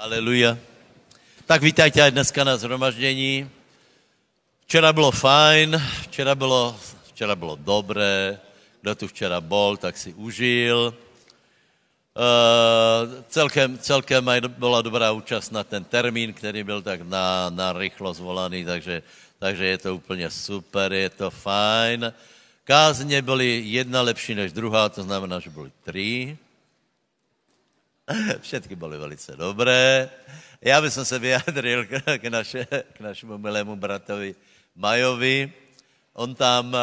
Aleluja. Tak vítajte aj dneska na zhromaždění. Včera bylo fajn, včera bylo, včera bylo dobré, kdo tu včera bol, tak si užil. Uh, celkem, celkem aj byla dobrá účast na ten termín, který byl tak na, na rychlo zvolaný, takže, takže je to úplně super, je to fajn. Kázně byly jedna lepší než druhá, to znamená, že byly tři. Všetky byly velice dobré. Já bych se vyjádřil k, naše, k našemu milému bratovi Majovi. On tam uh,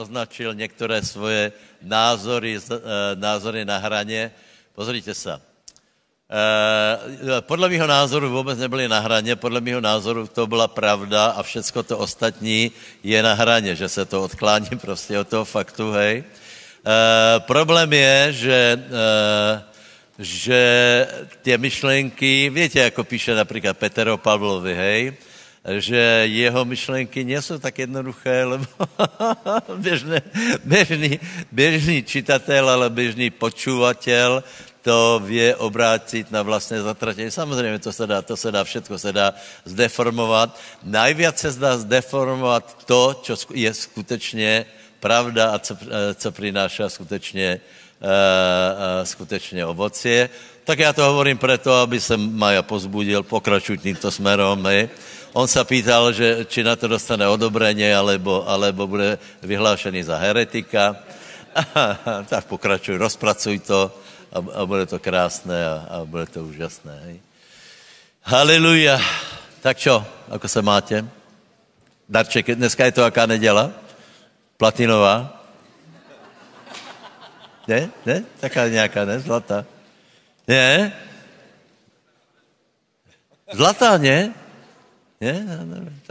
označil některé svoje názory, uh, názory na hraně. Pozrite se. Uh, podle mého názoru vůbec nebyly na hraně, podle mého názoru to byla pravda a všecko to ostatní je na hraně, že se to odklání prostě od toho faktu, hej. Problém je, že že ty myšlenky, víte, jako píše například Petero Pavlovi, hej, že jeho myšlenky nejsou tak jednoduché, lebo běžný, běžný, běžný čitatel, ale běžný počúvatel to vě obrátit na vlastné zatratení. Samozřejmě to se dá, to se dá, všetko se dá zdeformovat. Najvíc se dá zdeformovat to, co je skutečně pravda a co, co přináša skutečně uh, skutečně ovocie. Tak já to hovorím proto, aby jsem Maja pozbudil, pokračuj tímto smerom. On se pýtal, že, či na to dostane odobreně, alebo, alebo bude vyhlášený za heretika. tak pokračuj, rozpracuj to a, a bude to krásné a, a bude to úžasné. Hej. Haleluja. Tak čo, ako se máte? Darček, dneska je to jaká neděla? Platinová? Ne? Ne? Taká nějaká, ne? Zlatá. Ne? Zlatá, ne? Ne?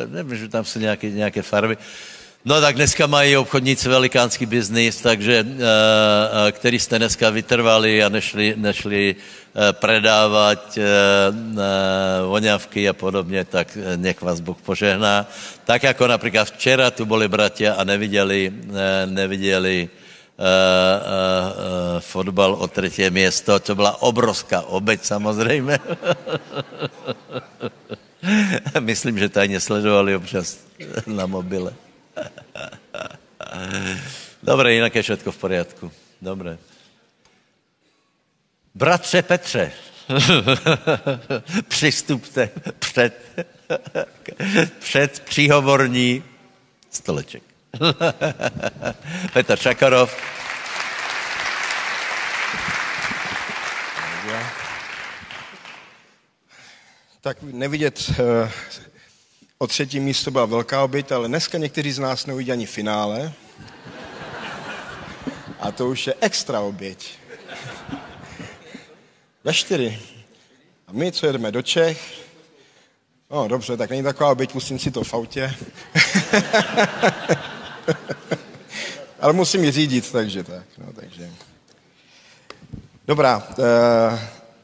Nevím, že tam jsou nějaké, nějaké farby. No tak dneska mají obchodníci velikánský biznis, takže, uh, který jste dneska vytrvali a nešli, nešli uh, predávat voňavky a podobně, tak nech vás Bůh požehná. Tak jako například včera tu byli bratia a neviděli, neviděli uh, uh, fotbal o třetí město, to byla obrovská obeď samozřejmě. Myslím, že tajně sledovali občas na mobile. Dobré, jinak je všetko v poriadku. Dobré. Bratře Petře, přistupte před, před příhovorní stoleček. Petr Čakarov. Tak nevidět eh, o třetí místo byla velká oběť, ale dneska někteří z nás neuvidí ani finále. A to už je extra oběť. Ve čtyři. A my, co jedeme do Čech, no dobře, tak není taková oběť, musím si to v autě. ale musím ji řídit, takže tak. No, takže. Dobrá, eh,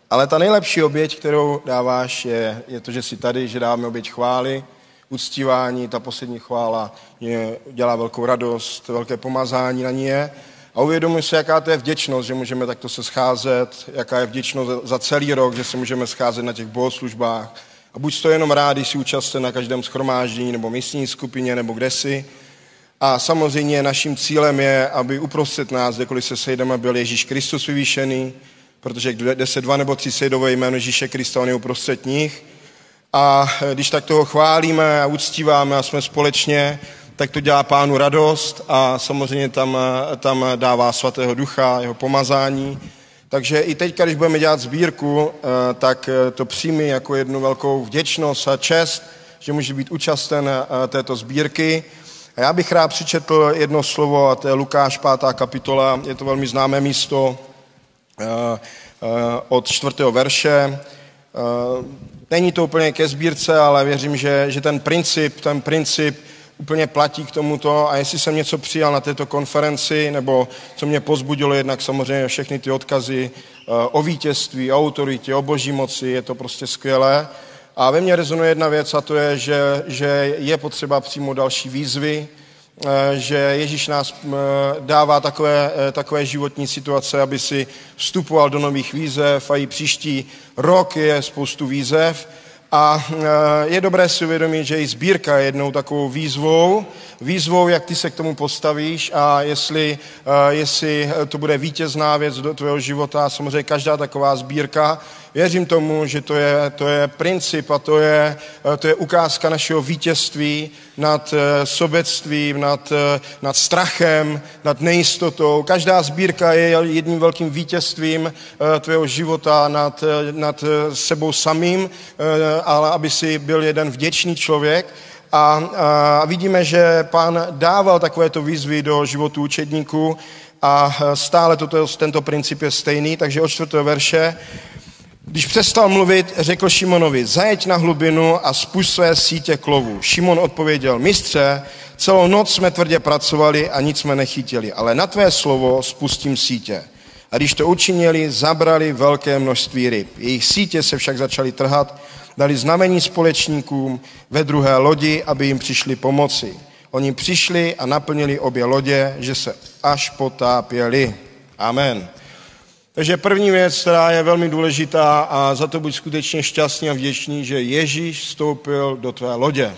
ale ta nejlepší oběť, kterou dáváš, je, je to, že jsi tady, že dáváme oběť chvály, uctívání, ta poslední chvála mě dělá velkou radost, velké pomazání na ní je. A uvědomuji si, jaká to je vděčnost, že můžeme takto se scházet, jaká je vděčnost za celý rok, že se můžeme scházet na těch bohoslužbách. A buď to jenom rád, když si účastní na každém schromáždění, nebo místní skupině, nebo kde si. A samozřejmě naším cílem je, aby uprostřed nás, kdekoliv se sejdeme, byl Ježíš Kristus vyvýšený, protože kde se dva nebo tři sejdou jméno Ježíše Krista, on je uprostřed nich. A když tak toho chválíme a uctíváme a jsme společně, tak to dělá pánu radost a samozřejmě tam, tam dává svatého ducha, jeho pomazání. Takže i teď, když budeme dělat sbírku, eh, tak eh, to přijmi jako jednu velkou vděčnost a čest, že může být účasten eh, této sbírky. A já bych rád přečetl jedno slovo, a to je Lukáš 5. kapitola, je to velmi známé místo od čtvrtého verše. Není to úplně ke sbírce, ale věřím, že, že ten princip, ten princip úplně platí k tomuto a jestli jsem něco přijal na této konferenci, nebo co mě pozbudilo, jednak samozřejmě všechny ty odkazy eh, o vítězství, o autoritě, o boží moci, je to prostě skvělé. A ve mně rezonuje jedna věc a to je, že, že je potřeba přijmout další výzvy, Eh, že Ježíš nás eh, dává takové, eh, takové životní situace, aby si vstupoval do nových výzev a i příští rok je spoustu výzev. A je dobré si uvědomit, že i sbírka je jednou takovou výzvou, výzvou, jak ty se k tomu postavíš a jestli, jestli to bude vítězná věc do tvého života. Samozřejmě každá taková sbírka Věřím tomu, že to je, to je princip a to je, to je ukázka našeho vítězství nad eh, sobectvím, nad, eh, nad strachem, nad nejistotou. Každá sbírka je jedním velkým vítězstvím eh, tvého života nad, nad sebou samým, ale aby si byl jeden vděčný člověk. A, a vidíme, že pán dával takovéto výzvy do životu učedníků a stále toto, tento princip je stejný, takže od čtvrtého verše když přestal mluvit, řekl Šimonovi, zajeď na hlubinu a spuš své sítě klovu. Šimon odpověděl, mistře, celou noc jsme tvrdě pracovali a nic jsme nechytili, ale na tvé slovo spustím sítě. A když to učinili, zabrali velké množství ryb. Jejich sítě se však začaly trhat, dali znamení společníkům ve druhé lodi, aby jim přišli pomoci. Oni přišli a naplnili obě lodě, že se až potápěli. Amen. Takže první věc, která je velmi důležitá a za to buď skutečně šťastný a vděčný, že Ježíš vstoupil do tvé lodě.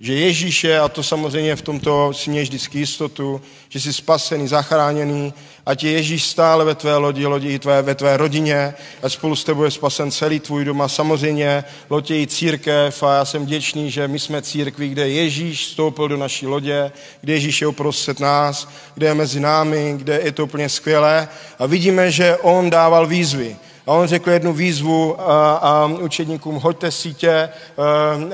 Že Ježíš je, a to samozřejmě v tomto si měješ vždycky jistotu, že jsi spasený, zachráněný, ať je Ježíš stále ve tvé lodi, lodi i tvé, ve tvé rodině, a spolu s tebou je spasen celý tvůj dom a samozřejmě lodě i církev a já jsem vděčný, že my jsme církví, kde Ježíš vstoupil do naší lodě, kde Ježíš je uprostřed nás, kde je mezi námi, kde je to úplně skvělé a vidíme, že on dával výzvy. A on řekl jednu výzvu a, a učedníkům, hoďte sítě. A,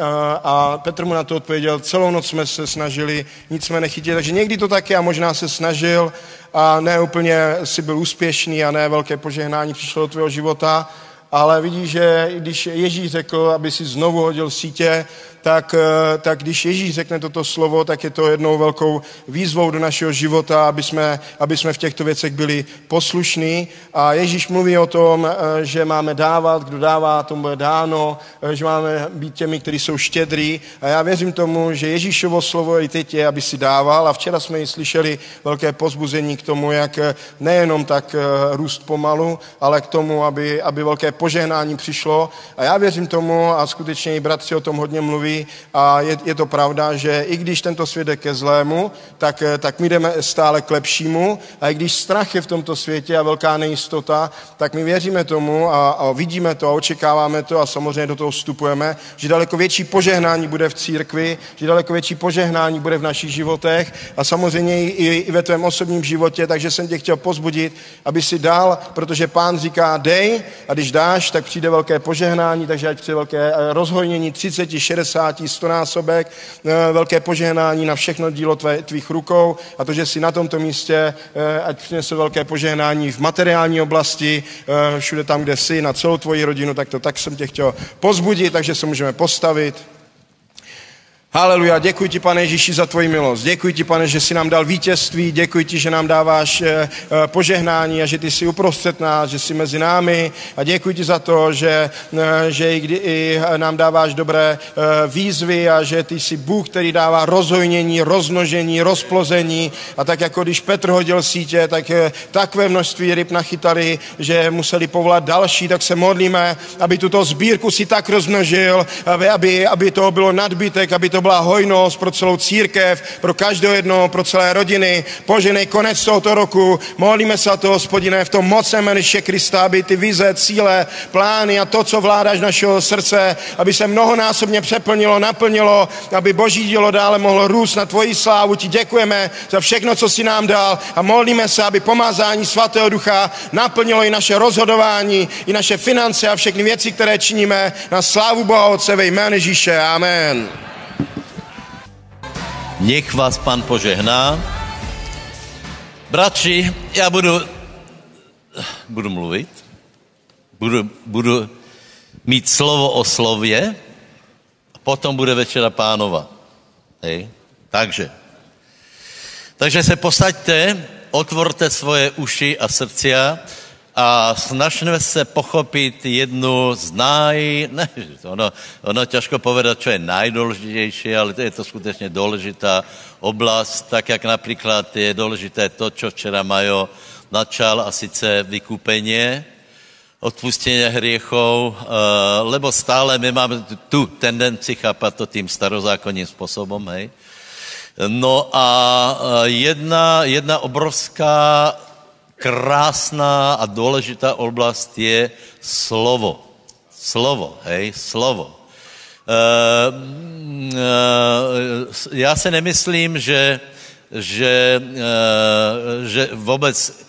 a, a Petr mu na to odpověděl, celou noc jsme se snažili, nic jsme nechytili, takže někdy to taky a možná se snažil a ne úplně si byl úspěšný a ne velké požehnání přišlo do tvého života, ale vidíš, že když Ježíš řekl, aby si znovu hodil sítě, tak, eh, tak když Ježíš řekne toto slovo, tak je to jednou velkou výzvou do našeho života, aby jsme, aby jsme v těchto věcech byli poslušní. A Ježíš mluví o tom, eh, že máme dávat, kdo dává, tomu bude dáno, eh, že máme být těmi, kteří jsou štědrý. A já věřím tomu, že Ježíšovo slovo i teď je, aby si dával. A včera jsme ji slyšeli velké pozbuzení k tomu, jak nejenom tak růst pomalu, ale k tomu, aby, aby velké požehnání přišlo. A já věřím tomu, a skutečně i bratři o tom hodně mluví, a je, je to pravda, že i když tento svět je ke zlému, tak, eh, tak my jdeme stále k lepšímu. A i když strach je v tomto světě a velká nejistota, tak my věříme tomu a, a vidíme to a očekáváme to a samozřejmě do toho vstupujeme, že daleko větší požehnání bude v církvi, že daleko větší požehnání bude v našich životech a samozřejmě i, i ve tvém osobním životě, takže jsem tě chtěl pozbudit, aby si dal, protože pán říká dej a když dáš, tak přijde velké požehnání, takže ať přijde velké rozhojnění 30, 60, 50, 100 násobek, eh, velké požehnání na všechno dílo tvé, tvých rukou a to, že si na tomto místě, eh, ať přinese velké požehnání v materiální oblasti, eh, všude tam, kde jsi, na celou tvoji rodinu, tak to tak jsem tě chtěl pozbudit, takže se můžeme postavit. Haleluja, děkuji ti, pane Ježíši, za tvoji milost. Děkuji ti, pane, že jsi nám dal vítězství. Děkuji ti, že nám dáváš eh, eh, požehnání a že ty jsi uprostřed nás, že jsi mezi námi. A děkuji ti za to, že, eh, že i, kdy, i nám dáváš dobré výzvy a že ty jsi Bůh, který dává rozhojnění, rozmnožení, rozplození. A tak jako když Petr hodil sítě, tak takové množství ryb nachytali, že museli povolat další, tak se modlíme, aby tuto sbírku si tak rozmnožil, aby, aby, aby to bylo nadbytek, aby to byla hojnost pro celou církev, pro každého jednoho, pro celé rodiny. Poženej konec tohoto roku. Modlíme se to, hospodine, v tom mocem Ježíše Krista, aby ty vize, cíle, plány a to, co vládáš našeho srdce, aby se mnohonásobně přeplnilo, naplnilo, aby boží dílo dále mohlo růst na tvoji slávu. Ti děkujeme za všechno, co si nám dal a modlíme se, aby pomazání svatého ducha naplnilo i naše rozhodování, i naše finance a všechny věci, které činíme na slávu Boha Otce ve jménu Ježíše. Amen. Nech vás pan požehná. Bratři, já budu, budu mluvit, budu, budu mít slovo o slově, a potom bude večera pánova. Hej? Takže. Takže se posaďte, otvorte svoje uši a srdcia a snažíme se pochopit jednu z naj... Ne, ono, ono těžko povedat, co je nejdůležitější, ale to je to skutečně důležitá oblast, tak jak například je důležité to, co včera Majo načal, a sice vykupení, odpustení hriechov, eh, lebo stále my máme tu tendenci chápat to tím starozákonním způsobem, hej. No a eh, jedna, jedna obrovská krásná a důležitá oblast je slovo. Slovo, hej, slovo. Uh, uh, já se nemyslím, že, že, uh, že vůbec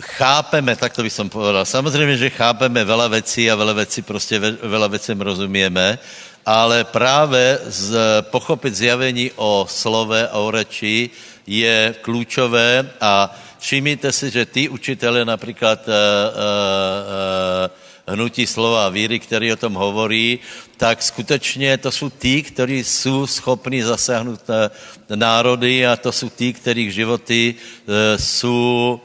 chápeme, tak to bych som povedal. Samozřejmě, že chápeme veľa věcí a veľa věcí prostě veľa věcem rozumíme, ale právě z pochopit zjavení o slove a o reči je klíčové a všimněte si, že ty učitele například uh, uh, uh, hnutí slova a víry, který o tom hovorí, tak skutečně to jsou tí, kteří jsou schopni zasáhnout národy a to jsou tí, kterých životy jsou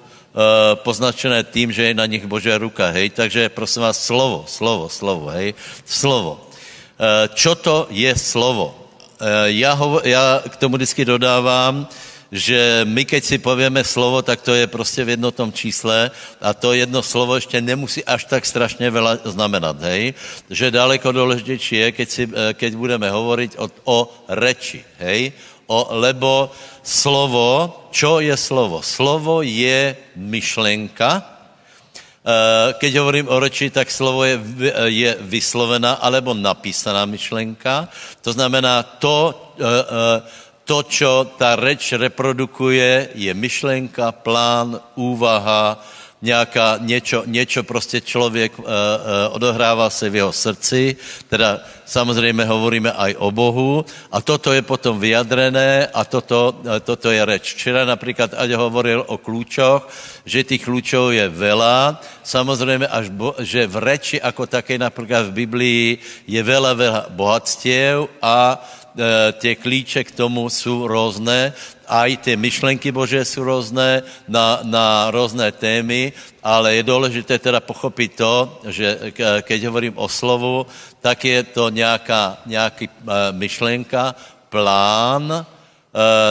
poznačené tím, že je na nich Boží ruka, hej. Takže prosím vás, slovo, slovo, slovo, hej. Slovo. Čo to je slovo? Já, hovo, já k tomu vždycky dodávám, že my, keď si pověme slovo, tak to je prostě v jednotnom čísle a to jedno slovo ještě nemusí až tak strašně veľa znamenat, hej? Že daleko důležitější je, keď, si, eh, keď budeme hovoriť o, o reči, hej? O, lebo slovo, čo je slovo? Slovo je myšlenka, eh, keď hovorím o reči, tak slovo je, eh, je vyslovená alebo napísaná myšlenka. To znamená to, to, čo ta reč reprodukuje, je myšlenka, plán, úvaha, nějaká, něčo, něčo prostě člověk uh, uh, odohrává se v jeho srdci, teda samozřejmě hovoríme aj o Bohu. A toto je potom vyjadrené a toto, uh, toto je reč. Včera například Ať hovoril o klíčoch, že těch klíčov je vela, samozřejmě až, bo, že v reči jako také například v Biblii je vela, vela bohatstiev a ty klíče k tomu jsou různé, a i ty myšlenky Bože jsou různé na, na různé témy, ale je důležité teda pochopit to, že keď hovorím o slovu, tak je to nějaká, nějaký uh, myšlenka, plán, uh,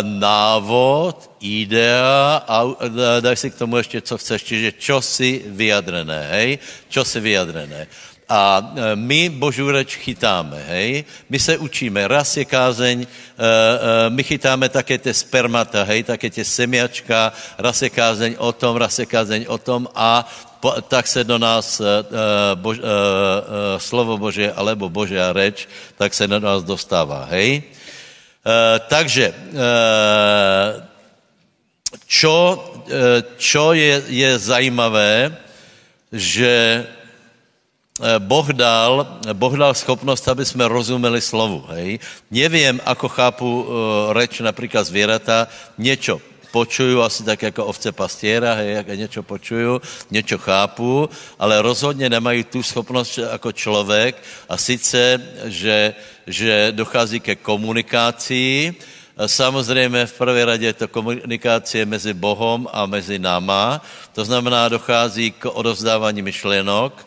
návod, idea a daj si k tomu ještě, co chceš, čiže čo si vyjadrené, hej? Čo si vyjadrené. A e, my Boží reč chytáme, hej? My se učíme, raz je kázeň, e, e, my chytáme také ty spermata, hej, také ty semiačka, raz je kázeň o tom, raz je kázeň o tom a po, tak se do nás bož, slovo Bože alebo Božia reč, tak se do nás dostává, hej? Takže, čo, čo je, je zajímavé, že boh dal, boh dal schopnost, aby jsme rozuměli slovu. Hej? Nevím, ako chápu uh, reč například zvěrata, něčo počuju asi tak jako ovce pastiera, hej, jak něco počuju, něco chápu, ale rozhodně nemají tu schopnost jako člověk a sice, že, že dochází ke komunikaci, Samozřejmě v prvé radě je to komunikace mezi Bohem a mezi náma, to znamená, dochází k odovzdávání myšlenok,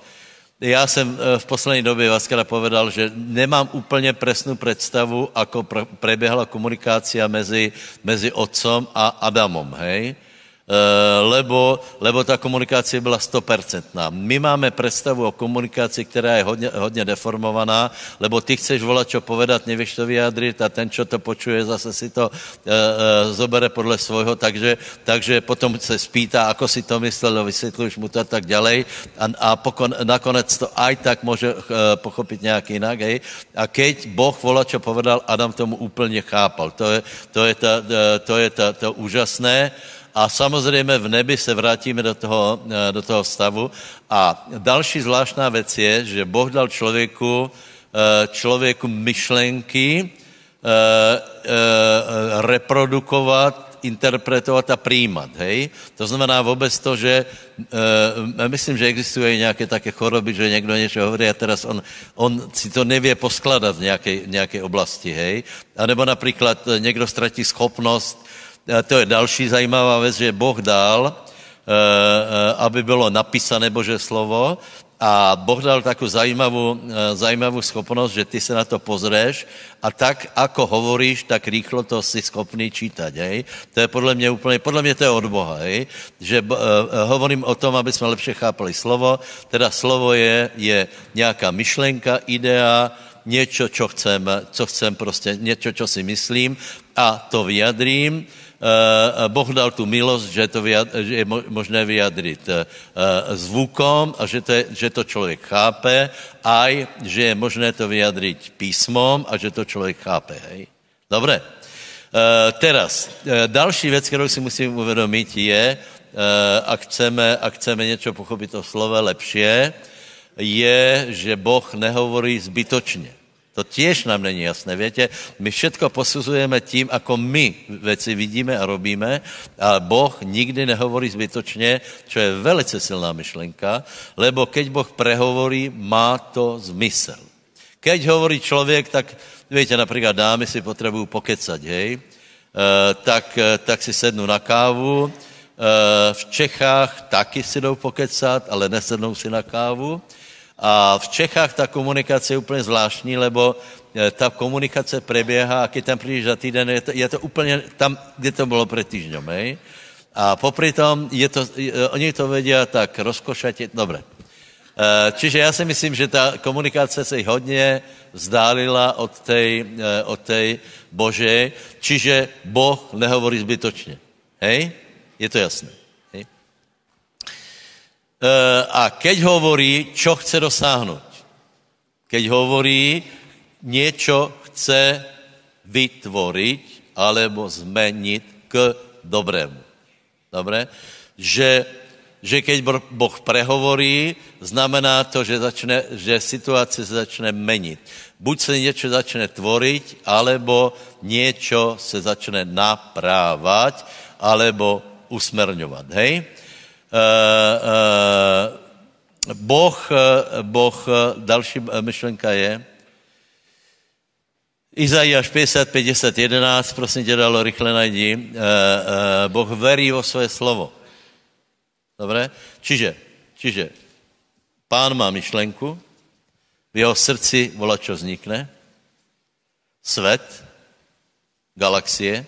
já jsem eh, v poslední době Vaskara povedal, že nemám úplně presnou představu, ako preběhla komunikácia mezi, mezi otcom a Adamom, hej? Eh, lebo, lebo ta komunikace byla stopercentná. My máme představu o komunikaci, která je hodně, hodně deformovaná, lebo ty chceš volat, čo povedat, nevíš to vyjádřit a ten, čo to počuje, zase si to uh, uh, zobere podle svojho, takže, takže potom se spýtá, ako si to myslel, vysvětluješ mu to a tak ďalej a, a pokon, nakonec to aj tak může uh, pochopit nějak jinak, hej. A keď Boh volal, čo povedal, Adam tomu úplně chápal. To je, to je, ta, to, je ta, to úžasné. A samozřejmě v nebi se vrátíme do toho, eh, do toho stavu. A další zvláštná věc je, že Boh dal člověku, eh, člověku myšlenky eh, reprodukovat, interpretovat a přijímat. Hej? To znamená vůbec to, že uh, myslím, že existují nějaké také choroby, že někdo něco hovorí a teraz on, on si to nevě poskladat v nějaké, nějaké oblasti. Hej? A nebo například někdo ztratí schopnost to je další zajímavá věc, že Boh dal aby bylo napísané Bože slovo, a Boh dal takovou zajímavou, zajímavou schopnost, že ty se na to pozřeš a tak, ako hovoríš, tak rýchlo to si schopný čítať, hej? To je podle mě úplně, podle mě to je od Boha, hej? Že hovorím o tom, aby jsme lepše chápali slovo, teda slovo je, je nějaká myšlenka, idea, něco, čo chcem, co chcem prostě, něco, čo si myslím a to vyjadrím Eh, Boh dal tu milost, že, to vyjad, že je možné vyjadrit eh, zvukom a že to, je, že to člověk chápe, aj že je možné to vyjadrit písmom a že to člověk chápe. Hej? Dobré. Uh, teraz, další věc, kterou si musím uvědomit, je, a chceme, a chceme něco pochopit o slove lepšie, je, že Boh nehovorí zbytočně. To těž nám není jasné. Větě, my všetko posuzujeme tím, ako my věci vidíme a robíme, a Boh nikdy nehovorí zbytočně, čo je velice silná myšlenka, lebo keď Boh prehovorí, má to zmysel. Keď hovorí člověk, tak, víte, například dámy si potřebují pokecat, hej, e, tak, e, tak si sednu na kávu, e, v Čechách taky si jdou pokecat, ale nesednou si na kávu. A v Čechách ta komunikace je úplně zvláštní, lebo eh, ta komunikace preběhá, a když tam přijdeš za týden, je to, je to úplně tam, kde to bylo před hej? A popri tom, je to, eh, oni to vědí tak rozkošatě, dobré. Eh, čiže já si myslím, že ta komunikace se hodně vzdálila od té, od tej Bože, čiže Boh nehovorí zbytočně. Hej? Je to jasné. E, a keď hovorí, čo chce dosáhnout. Keď hovorí, něco chce vytvoriť alebo zmenit k dobrému. Dobré? Že, že keď Boh prehovorí, znamená to, že, začne, že situace se začne menit. Buď se něco začne tvoriť, alebo něco se začne naprávat, alebo usmerňovat. Hej? Eh, eh, boh, eh, boh, další myšlenka je, Izajáš 50, 50, 11, prosím tě, dalo rychle najdi. Boh verí o své slovo. Dobré? Čiže, čiže pán má myšlenku, v jeho srdci volá, čo vznikne, svět, galaxie,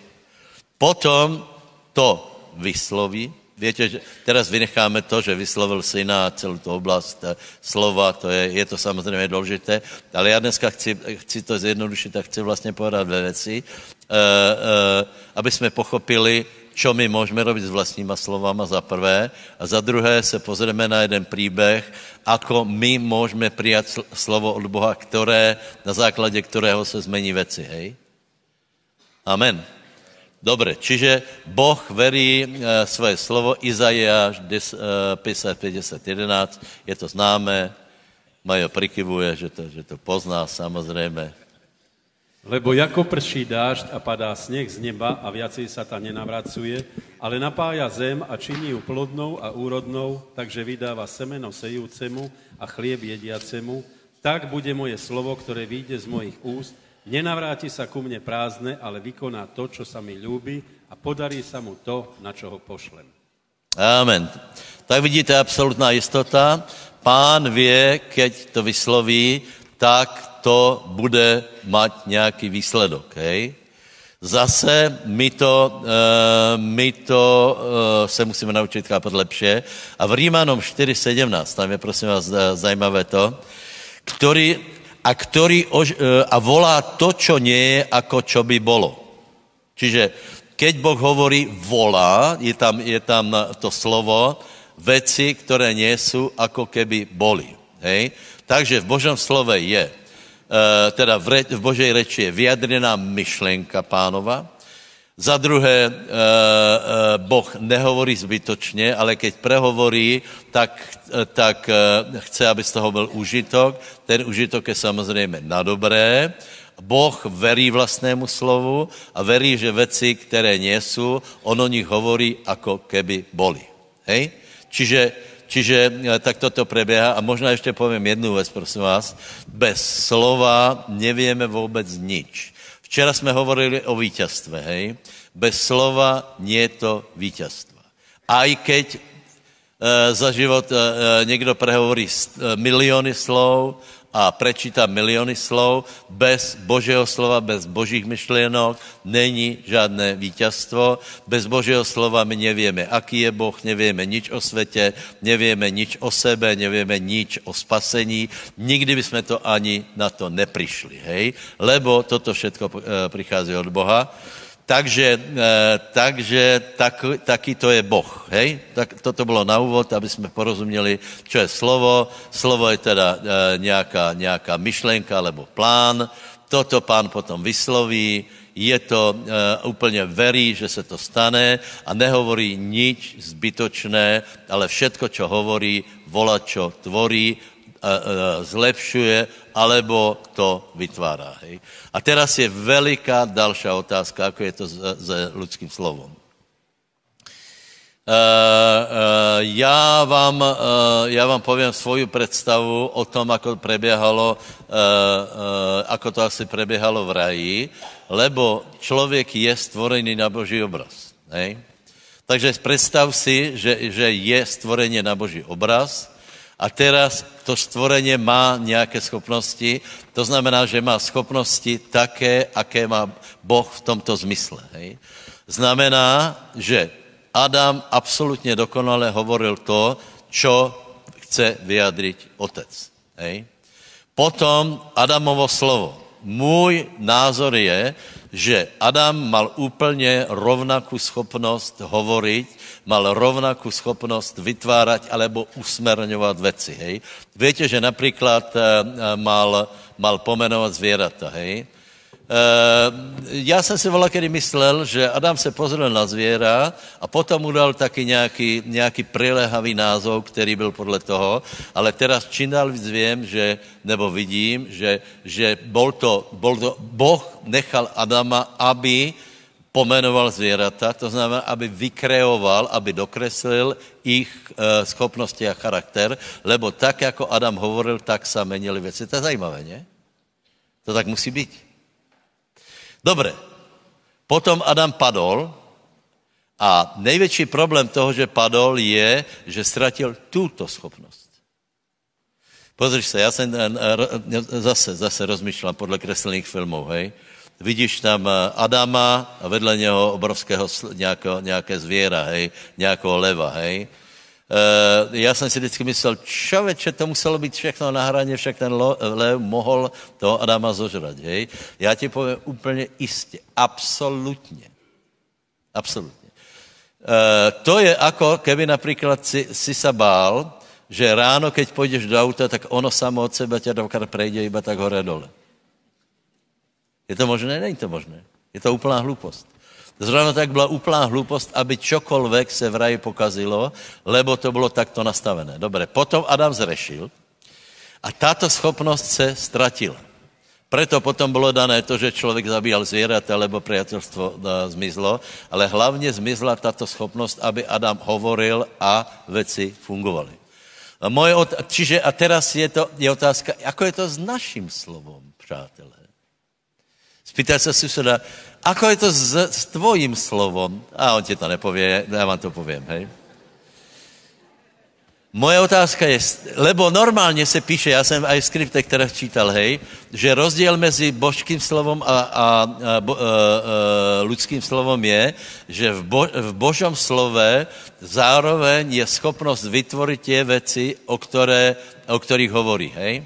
potom to vysloví, Víte, že teraz vynecháme to, že vyslovil syna a celou tu oblast eh, slova, to je, je to samozřejmě důležité, ale já dneska chci, chci to zjednodušit a chci vlastně povedat ve věci, uh, uh, aby jsme pochopili, čo my můžeme robit s vlastníma slovama za prvé a za druhé se pozrieme na jeden příběh, ako my můžeme přijat slovo od Boha, které, na základě kterého se zmení věci, hej? Amen. Dobre, čiže Boh verí e, svoje slovo, Izajáš 50, 50, 11, je to známe, Majo prikyvuje, že to, že to pozná samozřejmě. Lebo jako prší dážď a padá sneh z neba a viacej sa ta nenavracuje, ale napája zem a činí ju plodnou a úrodnou, takže vydáva semeno sejúcemu a chlieb jediacemu, tak bude moje slovo, ktoré vyjde z mojich úst, Nenavráti sa ku mne prázdne, ale vykoná to, čo sa mi ľúbi a podarí sa mu to, na čo ho pošlem. Amen. Tak vidíte, absolutná jistota. Pán vie, keď to vysloví, tak to bude mať nějaký výsledok. Hej? Zase my to, uh, my to uh, se musíme naučit chápat lepše. A v Rímanom 4.17, tam je prosím vás zajímavé to, který a, ktorý ož, e, a volá to, čo nie je, ako čo by bolo. Čiže keď Boh hovorí volá, je tam, je tam to slovo, veci, které nie sú, ako keby boli. Hej? Takže v Božom slove je, e, teda v, re, v Božej reči je vyjadrená myšlenka pánova, za druhé, eh, eh, Boh nehovorí zbytočně, ale keď prehovorí, tak, eh, tak chce, aby z toho byl užitok. Ten užitok je samozřejmě na dobré. Boh verí vlastnému slovu a verí, že věci, které nejsou, on o nich hovorí, jako keby boli. Hej? Čiže, čiže tak toto preběhá. A možná ještě povím jednu věc, prosím vás. Bez slova nevieme vůbec nič. Včera jsme hovorili o vítězstve, hej? Bez slova nie je to vítězstva. A i keď za život někdo prehovorí miliony slov, a prečíta miliony slov, bez Božího slova, bez Božích myšlienok není žádné vítězstvo. Bez Božího slova my nevíme, aký je Boh, nevíme nič o světě, nevíme nič o sebe, nevíme nič o spasení. Nikdy bychom to ani na to neprišli, hej? Lebo toto všetko eh, přichází od Boha. Takže, eh, takže tak, taký to je Boh. Hej? Tak toto bylo na úvod, aby jsme porozuměli, čo je slovo. Slovo je teda eh, nějaká, nějaká myšlenka alebo plán. Toto pán potom vysloví, je to uh, úplně verí, že se to stane a nehovorí nič zbytočné, ale všetko, čo hovorí, vola, čo tvorí, zlepšuje, alebo to vytvárá. Hej? A teraz je veliká další otázka, ako je to s, lidským slovom. Uh, uh, já, vám, uh, já vám povím svoju představu o tom, ako prebiehalo, uh, ako to asi prebiehalo v raji, lebo člověk je stvorený na Boží obraz. Hej? Takže představ si, že, že je stvorenie na Boží obraz a teraz to stvorenie má nějaké schopnosti, to znamená, že má schopnosti také, aké má Boh v tomto zmysle. Hej? Znamená, že Adam absolutně dokonale hovoril to, čo chce vyjadřit otec. Hej? Potom Adamovo slovo. Můj názor je, že Adam mal úplně rovnakou schopnost hovoriť mal rovnakú schopnost vytvárat alebo usmerňovat věci, hej. Víte, že například uh, mal, mal pomenovat zvěrata, hej. Uh, já jsem si kedy myslel, že Adam se pozrel na zvěra a potom mu dal taky nějaký, nějaký prilehavý názov, který byl podle toho, ale teraz čím dál víc vím, že, nebo vidím, že, že bol to, bol to, Boh nechal Adama, aby pomenoval zvěrata, to znamená, aby vykreoval, aby dokreslil ich e, schopnosti a charakter, lebo tak, jako Adam hovoril, tak se menili věci. To je zajímavé, ne? To tak musí být. Dobře. Potom Adam padol a největší problém toho, že padol, je, že ztratil tuto schopnost. Pozriš se, já jsem e, zase, zase rozmýšlel podle kreslených filmů, hej vidíš tam eh, Adama a vedle něho obrovského nějakého, nějaké zvěra, hej, nějakého leva, hej. Uh, já jsem si vždycky myslel, čověče, to muselo být všechno na hraně, však ten lev mohl toho Adama zožrat, hej. Já ti povím úplně jistě, absolutně. Absolutně. Uh, to je jako, keby například si, si se bál, že ráno, keď půjdeš do auta, tak ono samo od sebe tě dvakrát prejde iba tak hore dole. Je to možné? Není to možné. Je to úplná hlupost. Zrovna tak byla úplná hlupost, aby čokoľvek se v raji pokazilo, lebo to bylo takto nastavené. Dobře, potom Adam zrešil a tato schopnost se ztratila. Preto potom bylo dané to, že člověk zabíjal zvěrata, lebo priateľstvo e, zmizlo, ale hlavně zmizla tato schopnost, aby Adam hovoril a věci fungovaly. Moje ot- čiže a teraz je, to, je otázka, ako je to s naším slovom, přátelé? Spýtaj se suseda, ako je to s, s tvojím slovom? A on ti to nepově, já vám to povím, hej. Moje otázka je, lebo normálně se píše, já jsem v skripte, které čítal, hej, že rozdíl mezi božským slovom a, a, a, bo, a, a lidským slovom je, že v, bo, v božom slove zároveň je schopnost vytvorit tě věci, o, které, o kterých hovorí, hej.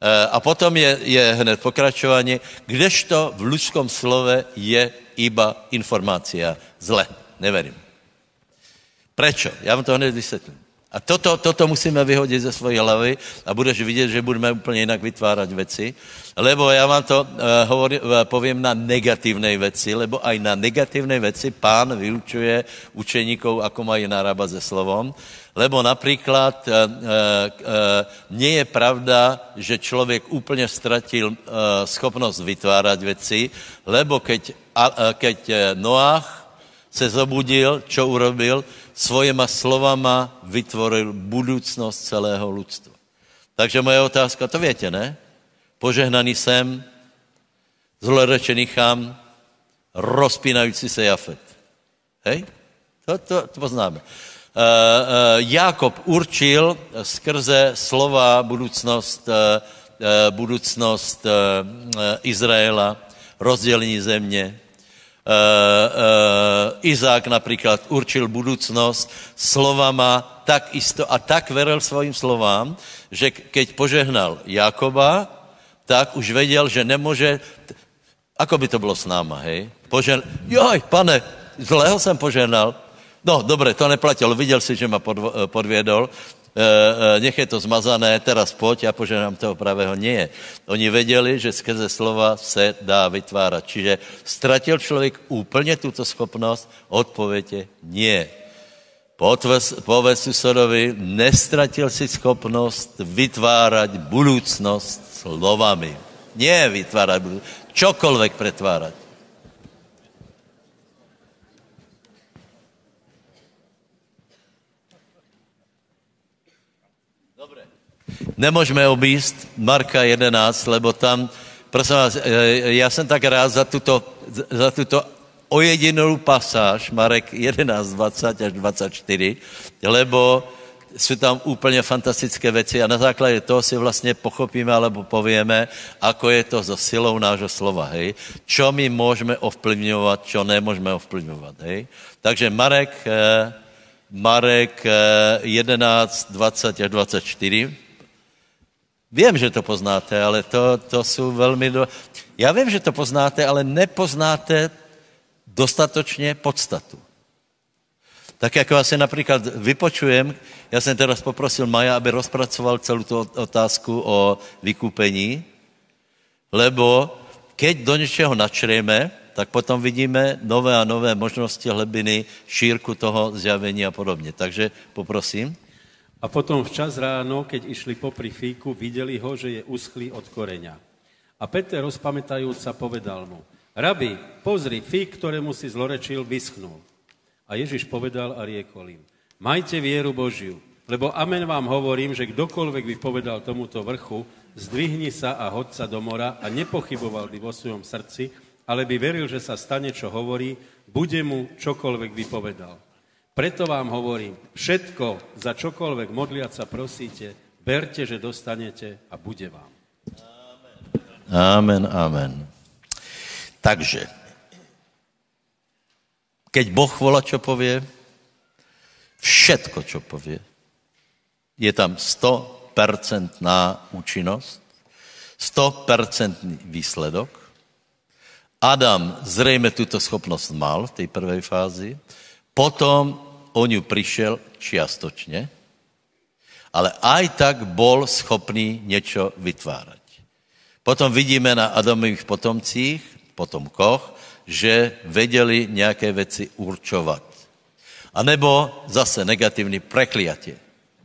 Eh, a potom je, je hned pokračování, kdežto v ľudskom slove je iba informácia. Zle, neverím. Prečo? Já vám to hned vysvětlím. A toto, toto musíme vyhodit ze svojí hlavy a budeš vidět, že budeme úplně jinak vytvárat věci. Lebo já vám to uh, hovorí, uh, povím na negativné věci, lebo aj na negativné věci pán vyučuje učeníkov, ako mají narábat se slovom. Lebo například e, e, nie je pravda, že člověk úplně ztratil e, schopnost vytvárat věci, lebo keď, a, keď Noach se zobudil, čo urobil, svojima slovama vytvoril budoucnost celého lidstva. Takže moje otázka, to větě, ne? Požehnaný jsem, zlorečený chám, rozpínající se Jafet. Hej? To, to, to poznáme. Jakob určil skrze slova budoucnost, budoucnost Izraela, rozdělení země. Izák například určil budoucnost slovama tak isto a tak veril svým slovám, že keď požehnal Jakoba, tak už věděl, že nemůže, ako by to bylo s náma, hej? Požen... Joj, pane, zlého jsem požehnal. No, dobré, to neplatilo, viděl si, že ma podvědol, e, e, nech je to zmazané, teraz pojď, já poženám toho pravého. Nie. Oni věděli, že skrze slova se dá vytvárat. Čiže ztratil člověk úplně tuto schopnost? Odpověď je nie. Povedz susedovi, nestratil si schopnost vytvárat budoucnost slovami. Nie vytvárat budoucnost, čokoliv pretvárat. Nemůžeme objíst Marka 11, lebo tam, prosím vás, eh, já jsem tak rád za tuto, za tuto ojedinou pasáž, Marek 11, 20 až 24, lebo jsou tam úplně fantastické věci a na základě toho si vlastně pochopíme alebo povieme, ako je to so silou nášho slova, hej. Čo my můžeme ovplyvňovat, čo nemůžeme ovplyvňovat, hej. Takže Marek, eh, Marek 11, eh, 20 až 24, Vím, že to poznáte, ale to, to jsou velmi... Do... Já vím, že to poznáte, ale nepoznáte dostatočně podstatu. Tak jako asi například vypočujem, já jsem teraz poprosil Maja, aby rozpracoval celou tu otázku o vykupení, lebo keď do něčeho načreme, tak potom vidíme nové a nové možnosti, hlebiny, šírku toho zjavení a podobně. Takže poprosím. A potom včas ráno, keď išli popri fíku, videli ho, že je uschlý od koreňa. A Peter rozpamätajúca povedal mu, Rabi, pozri, fík, ktorému si zlorečil, vyschnul. A Ježiš povedal a riekol im, majte vieru Božiu, lebo amen vám hovorím, že kdokoľvek by povedal tomuto vrchu, zdvihni sa a hoď sa do mora a nepochyboval by vo svojom srdci, ale by veril, že sa stane, čo hovorí, bude mu čokoľvek by povedal. Preto vám hovorím, všetko, za čokoľvek modliať sa prosíte, berte, že dostanete a bude vám. Amen, amen. Takže, keď Boh volá, čo povie, všetko, čo povie, je tam 100% na účinnost, 100% výsledok. Adam zřejmě tuto schopnost mal v té první fázi, potom o ňu přišel čiastočně, ale aj tak bol schopný něco vytvárat. Potom vidíme na Adamových potomcích, potomkoch, že věděli nějaké věci určovat. A nebo zase negativní prekliatě.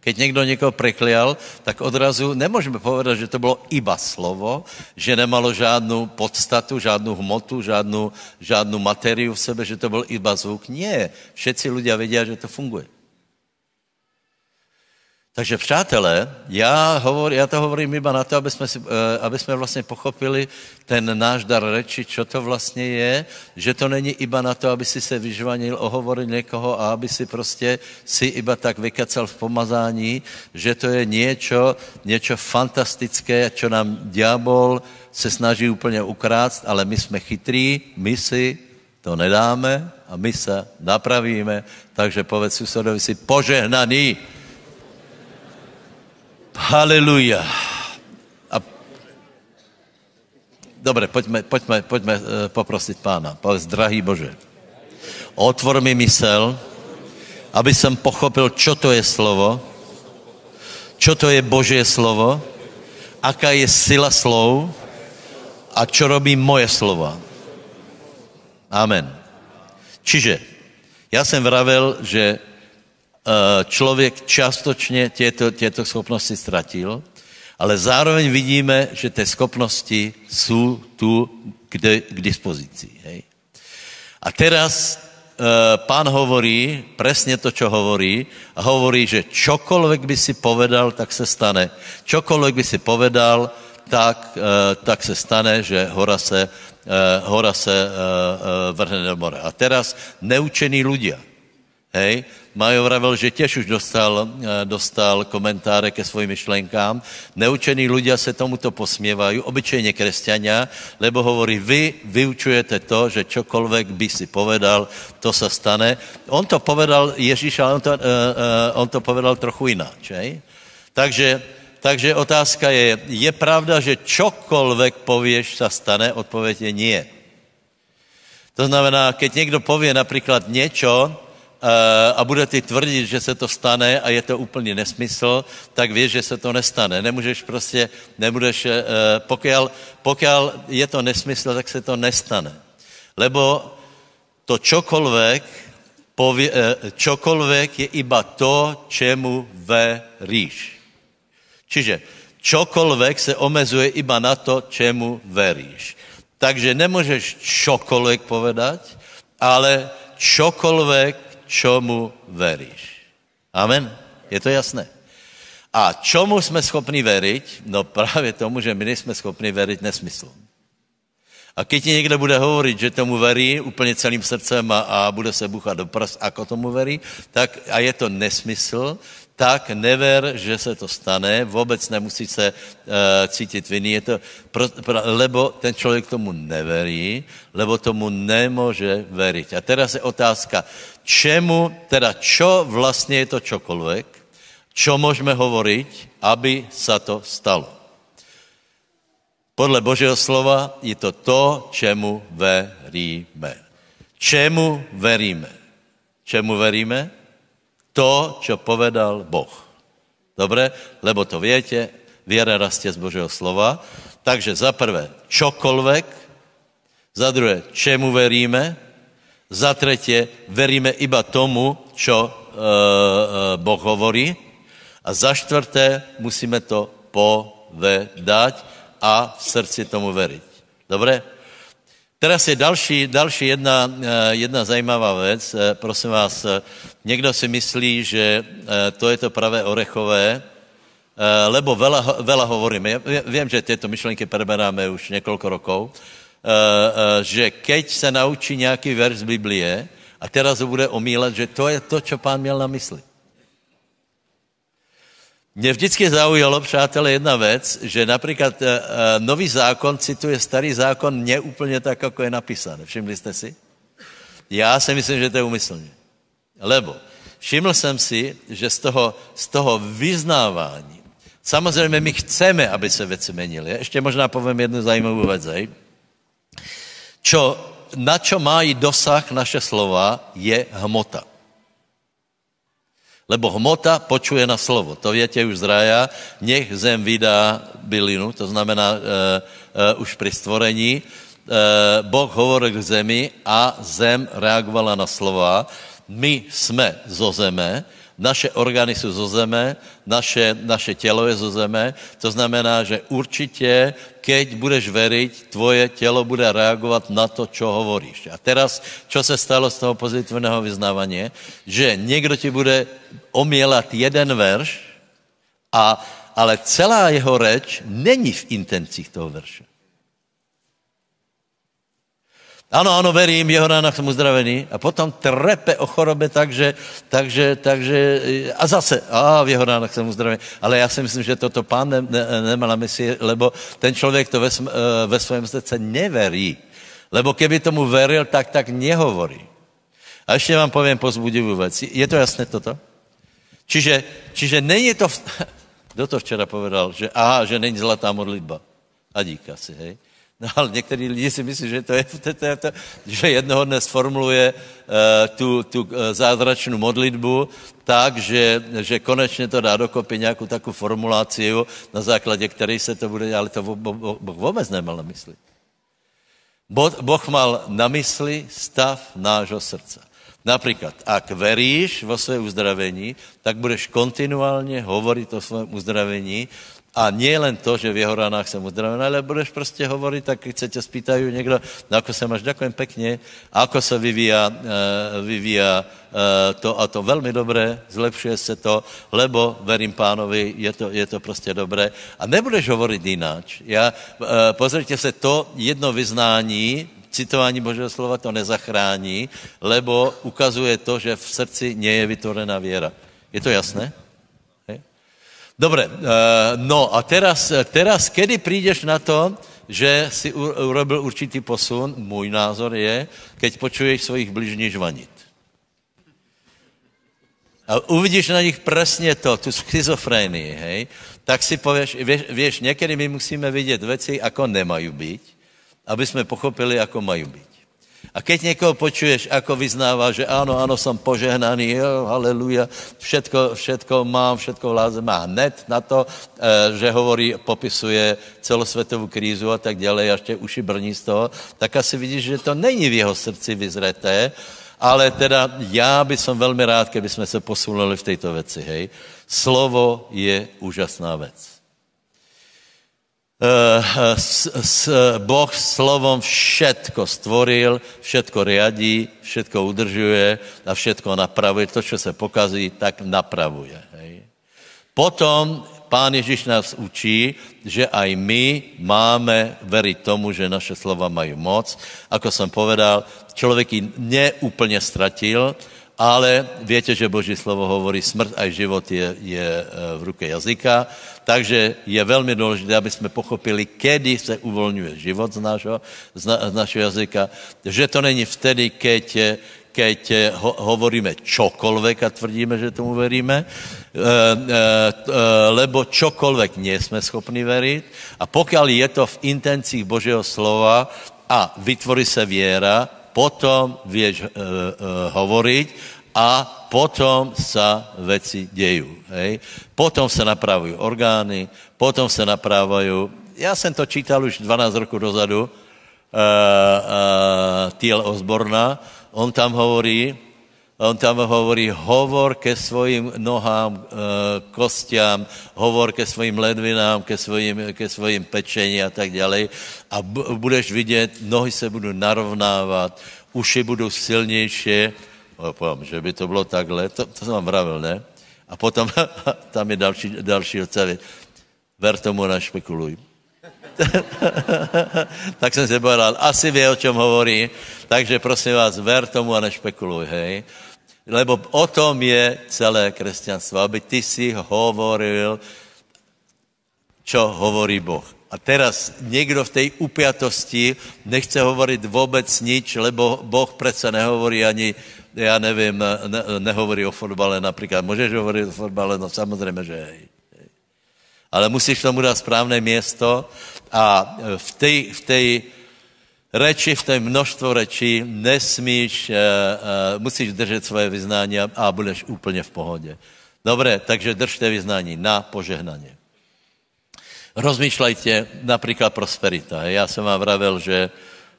Keď někdo někoho preklial, tak odrazu nemůžeme povedat, že to bylo iba slovo, že nemalo žádnou podstatu, žádnou hmotu, žádnou, žádnou materiu v sebe, že to byl iba zvuk. Nie, všetci ľudia vědí, že to funguje. Takže přátelé, já, hovor, já to hovorím iba na to, aby jsme, si, eh, aby jsme vlastně pochopili ten náš dar reči, čo to vlastně je, že to není iba na to, aby si se vyžvanil, ohovoril někoho a aby si prostě si iba tak vykacal v pomazání, že to je něco, něco fantastické, čo nám diabol se snaží úplně ukrást, ale my jsme chytrý, my si to nedáme a my se napravíme, takže povedz susedovi si požehnaný. Haleluja. A... Dobre, pojďme, pojďme, pojďme uh, poprosit pána. Povedz, drahý Bože, otvor mi mysel, aby jsem pochopil, čo to je slovo, čo to je Božie slovo, aká je sila slov a čo robí moje slova. Amen. Čiže, já jsem vravel, že Eh, člověk častočně těto, těto schopnosti ztratil, ale zároveň vidíme, že ty schopnosti jsou tu k, k dispozici. Hej? A teraz e, pán hovorí přesně to, čo hovorí, a hovorí, že čokoliv by si povedal, tak se stane. Čokoliv by si povedal, tak, e, tak se stane, že hora se, e, hora se e, e, vrhne do more. A teraz neučení ľudia Hej, Majo vravil, že těž už dostal, eh, dostal komentáře ke svojim myšlenkám. Neučení ľudia se tomuto posměvají, obyčejně křesťania, lebo hovorí, vy vyučujete to, že čokoľvek by si povedal, to se stane. On to povedal, Ježíš, ale on to, uh, uh, on to povedal trochu. Hej? Takže, takže otázka je, je pravda, že čokoľvek pověš, se stane? Odpověď je nie. To znamená, keď někdo pově například něco, a bude ti tvrdit, že se to stane a je to úplně nesmysl, tak víš, že se to nestane. Nemůžeš prostě, nebudeš, eh, pokud, pokud je to nesmysl, tak se to nestane. Lebo to čokoľvek, pově, eh, je iba to, čemu veríš. Čiže čokoľvek se omezuje iba na to, čemu veríš. Takže nemůžeš čokoľvek povedať, ale čokoľvek, čomu veríš. Amen? Je to jasné? A čomu jsme schopni veriť? No právě tomu, že my nejsme schopni veriť nesmyslom. A když ti někdo bude hovorit, že tomu verí úplně celým srdcem a, a bude se buchat do prs, ako tomu verí, tak a je to nesmysl, tak never, že se to stane, vůbec nemusí se uh, cítit viny, je to, pro, pro, lebo ten člověk tomu neverí, lebo tomu nemůže veriť. A teraz je otázka, čemu, teda čo vlastně je to čokoľvek, čo můžeme hovoriť, aby se to stalo. Podle Božího slova je to to, čemu veríme. Čemu veríme? Čemu veríme? To, čo povedal Boh. Dobre? Lebo to viete, viera rastie z Božího slova. Takže za prvé, čokoľvek, za druhé, čemu veríme, za tretie, veríme iba tomu, čo e, e, Boh hovorí. A za čtvrté, musíme to povedať a v srdci tomu veriť. Dobre? Teraz je další, další jedna, eh, jedna zajímavá věc. Eh, prosím vás, eh, někdo si myslí, že to je to pravé orechové, lebo veľa, veľa hovoríme. Já vím, že tyto myšlenky preberáme už několik rokov, že keď se naučí nějaký verš z Biblie a teraz ho bude omílat, že to je to, co pán měl na mysli. Mě vždycky zaujalo, přátelé, jedna věc, že například uh, nový zákon cituje starý zákon ne úplně tak, jako je napísané. Všimli jste si? Já si myslím, že to je umyslně. Lebo všiml jsem si, že z toho, z toho vyznávání, samozřejmě my chceme, aby se věci menily. Ještě možná povím jednu zajímavou věc. Čo, na čo mají dosah naše slova, je hmota. Lebo hmota počuje na slovo. To větě už z rája. Nech zem vydá bylinu, to znamená uh, uh, už při stvorení. Uh, boh hovoril k zemi a zem reagovala na slova. My jsme zo zeme, naše orgány jsou zo zeme, naše, naše tělo je zo zeme, to znamená, že určitě, keď budeš veriť, tvoje tělo bude reagovat na to, čo hovoríš. A teraz, čo se stalo z toho pozitivného vyznávání, že někdo ti bude omielat jeden verš, a, ale celá jeho reč není v intencích toho verše. Ano, ano, verím, jeho rána jsem uzdravený. A potom trepe o chorobe, takže, takže, takže, a zase, a v jeho ránách jsem uzdravený. Ale já si myslím, že toto pán ne, ne, nemá na mysli, lebo ten člověk to ve, eh, ve svém srdce neverí. Lebo keby tomu veril, tak tak nehovorí. A ještě vám povím pozbudivou věc. Je to jasné toto? Čiže, čiže není to... Kdo to včera povedal? Že, aha, že není zlatá modlitba. A díka si, hej. No ale některý lidi si myslí, že to je to, to, to že jednoho dne sformuluje uh, tu, tu uh, zázračnou modlitbu tak, že, že konečně to dá dokopy nějakou takovou formulaci, na základě které se to bude, ale to Boh vůbec nemal na mysli. Boh mal na mysli stav nášho srdca. Například, ak veríš vo své uzdravení, tak budeš kontinuálně hovorit o svém uzdravení a nie len to, že v jeho ranách jsem uzdravený, ale budeš prostě hovorit, tak když se tě spýtají někdo, no se máš, ďakujem pekně, ako se vyvíja, uh, vyvíja uh, to a to velmi dobré, zlepšuje se to, lebo verím pánovi, je to, je to prostě dobré. A nebudeš hovorit jináč. Já, uh, pozrite se, to jedno vyznání, citování Božího slova to nezachrání, lebo ukazuje to, že v srdci nie je vytvorená věra. Je to jasné? Dobre, no a teraz, teraz, kedy prídeš na to, že si urobil určitý posun, můj názor je, keď počuješ svojich bližních žvanit. A uvidíš na nich přesně to, tu schizofrenii, hej, tak si pověš, věš, věš, někdy my musíme vidět věci, jako nemají být, aby jsme pochopili, jako mají být. A keď někoho počuješ, ako vyznává, že ano, ano, jsem požehnaný, jo, haleluja, všetko, všetko mám, všetko vláze má hned na to, e, že hovorí, popisuje celosvětovou krízu a tak dále, a ještě uši brní z toho, tak asi vidíš, že to není v jeho srdci vyzreté, ale teda já bych som velmi rád, keby jsme se posunuli v této věci, hej. Slovo je úžasná věc. Uh, s, s, boh slovom všetko stvoril, všetko riadí, všetko udržuje a všetko napravuje. To, co se pokazí, tak napravuje. Hej. Potom pán Ježíš nás učí, že aj my máme veriť tomu, že naše slova mají moc. Ako jsem povedal, člověk ji neúplně ztratil, ale větě, že Boží slovo hovorí, smrt a život je, je eh, v ruke jazyka, takže je velmi důležité, aby jsme pochopili, kedy se uvolňuje život z našeho, z, na, z našeho jazyka, že to není vtedy, keď, keď ho, hovoríme čokoľvek a tvrdíme, že tomu veríme, e, e, lebo čokoľvek nie jsme schopni veriť. A pokud je to v intencích Božího slova a vytvorí se věra, potom vieš e, e, hovoriť a potom sa veci dejú. Hej? Potom se napravují orgány, potom se napravují, já jsem to čítal už 12 rokov dozadu, uh, uh, Tiel Osborna, on tam hovorí, on tam hovorí, hovor ke svojim nohám, uh, kostiam, hovor ke svojim ledvinám, ke svojim, ke svojim pečení a tak dále. A budeš vidět, nohy se budou narovnávat, uši budou silnější. Povím, že by to bylo takhle, to, to jsem vám vravil, ne? A potom tam je další, další odstavit. Ver tomu nešpekuluj. tak jsem se povedal, asi ví, o čem hovorí, takže prosím vás, ver tomu a nešpekuluj, hej. Lebo o tom je celé křesťanstvo, aby ty si hovoril, čo hovorí Boh. A teraz někdo v té upjatosti nechce hovorit vůbec nič, lebo Boh přece nehovorí ani, já nevím, ne, nehovorí o fotbale například. Můžeš hovorit o fotbale? No samozřejmě, že hej. Ale musíš tomu dát správné město a v té v tej reči, v té množstvo rečí nesmíš, uh, uh, musíš držet svoje vyznání a budeš úplně v pohodě. Dobré, takže držte vyznání na požehnaně. Rozmýšlejte například prosperita. Já jsem vám vravil, že,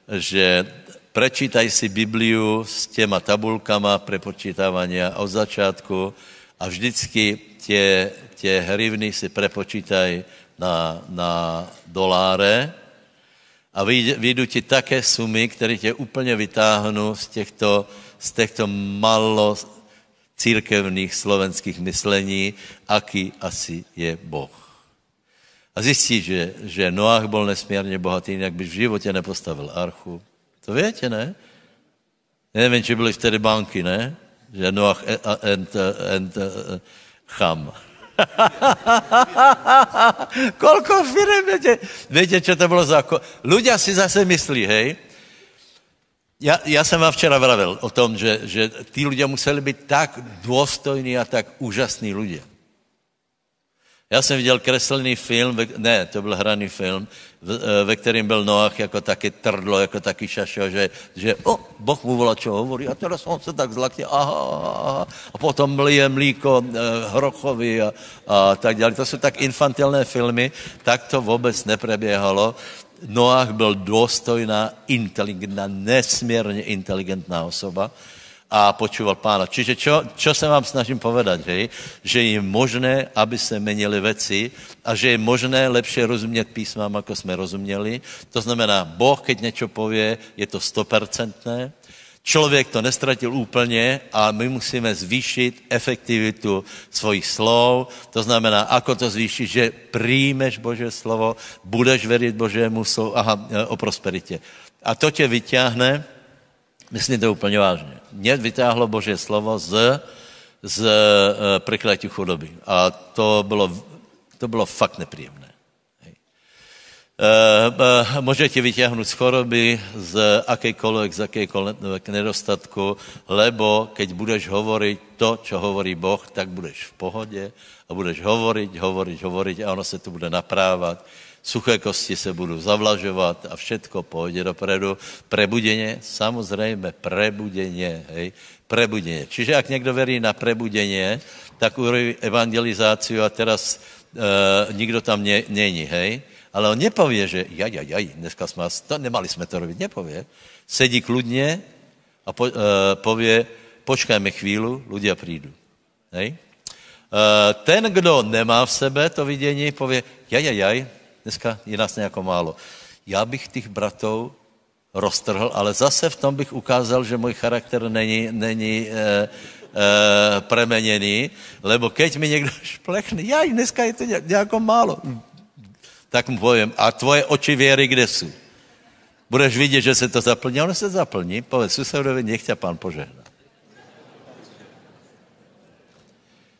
že prečítaj si Bibliu s těma tabulkama prepočítávania od začátku a vždycky tě, tě hrivny si prepočítaj na, na doláre a vyjdu ti také sumy, které tě úplně vytáhnou z těchto, z těchto malo církevných slovenských myslení, aký asi je Boh. A zjistí, že, že Noach byl nesmírně bohatý, jinak by v životě nepostavil archu. To víte, ne? Nevím, či byly vtedy banky, ne? Že Noach and, and, and Cham. Kolko firm, víte, víte, čo to bylo za... Ľudia si zase myslí, hej, já, já jsem vám včera vravil o tom, že, že tí ľudia museli být tak důstojní a tak úžasní ľudia. Já jsem viděl kreslený film, ne, to byl hraný film, eh, ve kterém byl Noach jako taky trdlo, jako taky šašo, že, že o, Boh mu volá, čo hovorí, a teraz on se tak zlakne, aha, aha, a potom mlije mlíko eh, hrochovi a, a tak dále. To jsou tak infantilné filmy, tak to vůbec nepreběhalo. Noach byl důstojná, inteligentná, nesmírně inteligentná osoba a počúval pána. Čiže čo, čo se vám snažím povedať, hej? že je možné, aby se menili veci a že je možné lepšie rozumět písmám, ako jsme rozuměli. To znamená, Boh, keď něco pově, je to stopercentné. Člověk to nestratil úplně a my musíme zvýšit efektivitu svojich slov. To znamená, ako to zvýšit, že přijmeš Bože slovo, budeš věřit Božému slovu, aha, e, o prosperitě. A to tě vyťahne, myslím to úplně vážně, mě vytáhlo Bože slovo z, z uh, prekletí chudoby. A to bylo, to bylo fakt nepříjemné. Uh, může tě vyťahnout z choroby, z akékoliv, z akékoliv nedostatku, lebo keď budeš hovoriť to, čo hovorí Boh, tak budeš v pohodě a budeš hovoriť, hovoriť, hovoriť a ono se tu bude naprávat. Suché kosti se budou zavlažovat a všetko půjde dopredu. Prebudeně, samozřejmě prebudeně, hej, prebudeně. Čiže ak někdo verí na prebudeně, tak urobí evangelizáciu a teraz uh, nikdo tam není, hej ale on nepově, že jaj, jaj, jaj, dneska jsme, to, nemali jsme to robit, nepově. Sedí kludně a po, uh, pově, počkajme chvíli, ľudia přijdu. Hej? Uh, ten, kdo nemá v sebe to vidění, pově, jaj, jaj, jaj, dneska je nás nějako málo. Já bych těch bratov roztrhl, ale zase v tom bych ukázal, že můj charakter není, není e, e, premeněný, lebo keď mi někdo šplechne, jaj, dneska je to nějako málo tak mu povím, a tvoje oči věry kde jsou? Budeš vidět, že se to zaplní, ono se zaplní, povedz susedovi, nech tě pán požehná.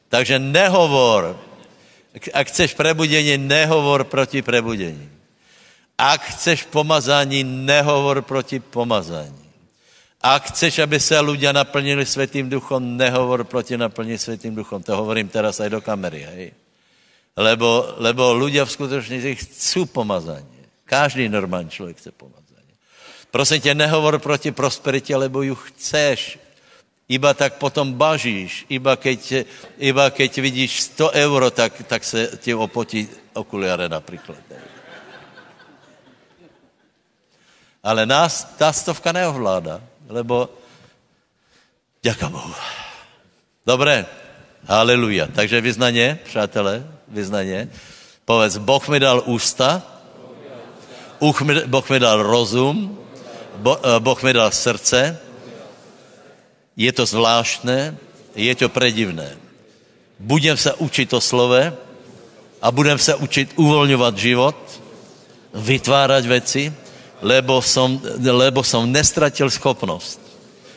Takže nehovor, ak chceš prebudění, nehovor proti prebudění. Ak chceš pomazání, nehovor proti pomazání. Ak chceš, aby se ľudia naplnili světým duchom, nehovor proti naplnit světým duchom. To hovorím teraz aj do kamery, hej lebo, lebo ľudia v skutečnosti chcú pomazání. Každý normální člověk chce pomazání. Prosím tě, nehovor proti prosperitě, lebo ju chceš. Iba tak potom bažíš. Iba keď, iba keď vidíš 100 euro, tak, tak se ti opotí okuliare například. Ale nás ta stovka neovládá, lebo děka Bohu. Dobré, haleluja. Takže vyznaně, přátelé, vyznaně. Povedz, Boh mi dal ústa, Boh mi dal rozum, eh, Boh mi dal srdce, je to zvláštné, je to predivné. Budem se učit o slove a budem se učit uvolňovat život, vytvárat věci, lebo som, lebo som nestratil schopnost,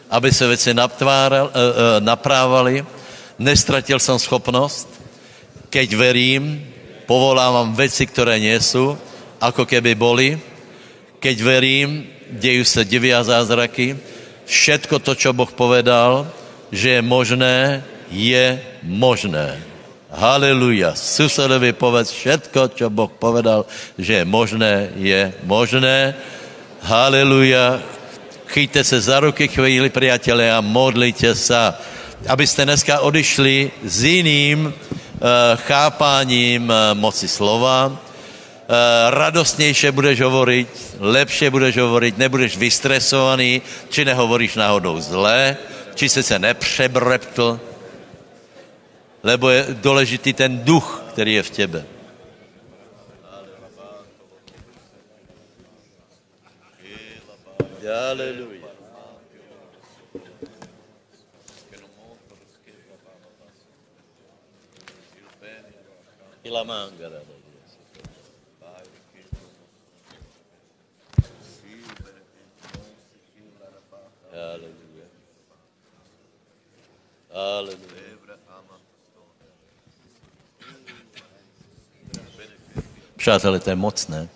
aby se věci naptváral, eh, eh, naprávali, nestratil jsem schopnost, keď verím, povolávam veci, které nie sú, ako keby boli. Keď verím, dejú sa divia zázraky. Všetko to, čo Boh povedal, že je možné, je možné. Haleluja. Susedovi povedz všetko, čo Boh povedal, že je možné, je možné. Haleluja. Chyťte se za ruky chvíli, priatelé, a modlite sa, abyste dneska odišli s jiným, chápáním eh, moci slova, eh, radostnější budeš hovorit, lepše budeš hovorit, nebudeš vystresovaný, či nehovoríš náhodou zle, či se se nepřebreptl, lebo je důležitý ten duch, který je v těbe. Hallelujah. La mangara. Aleluja. Aleluja. Přátelé, to je mocné.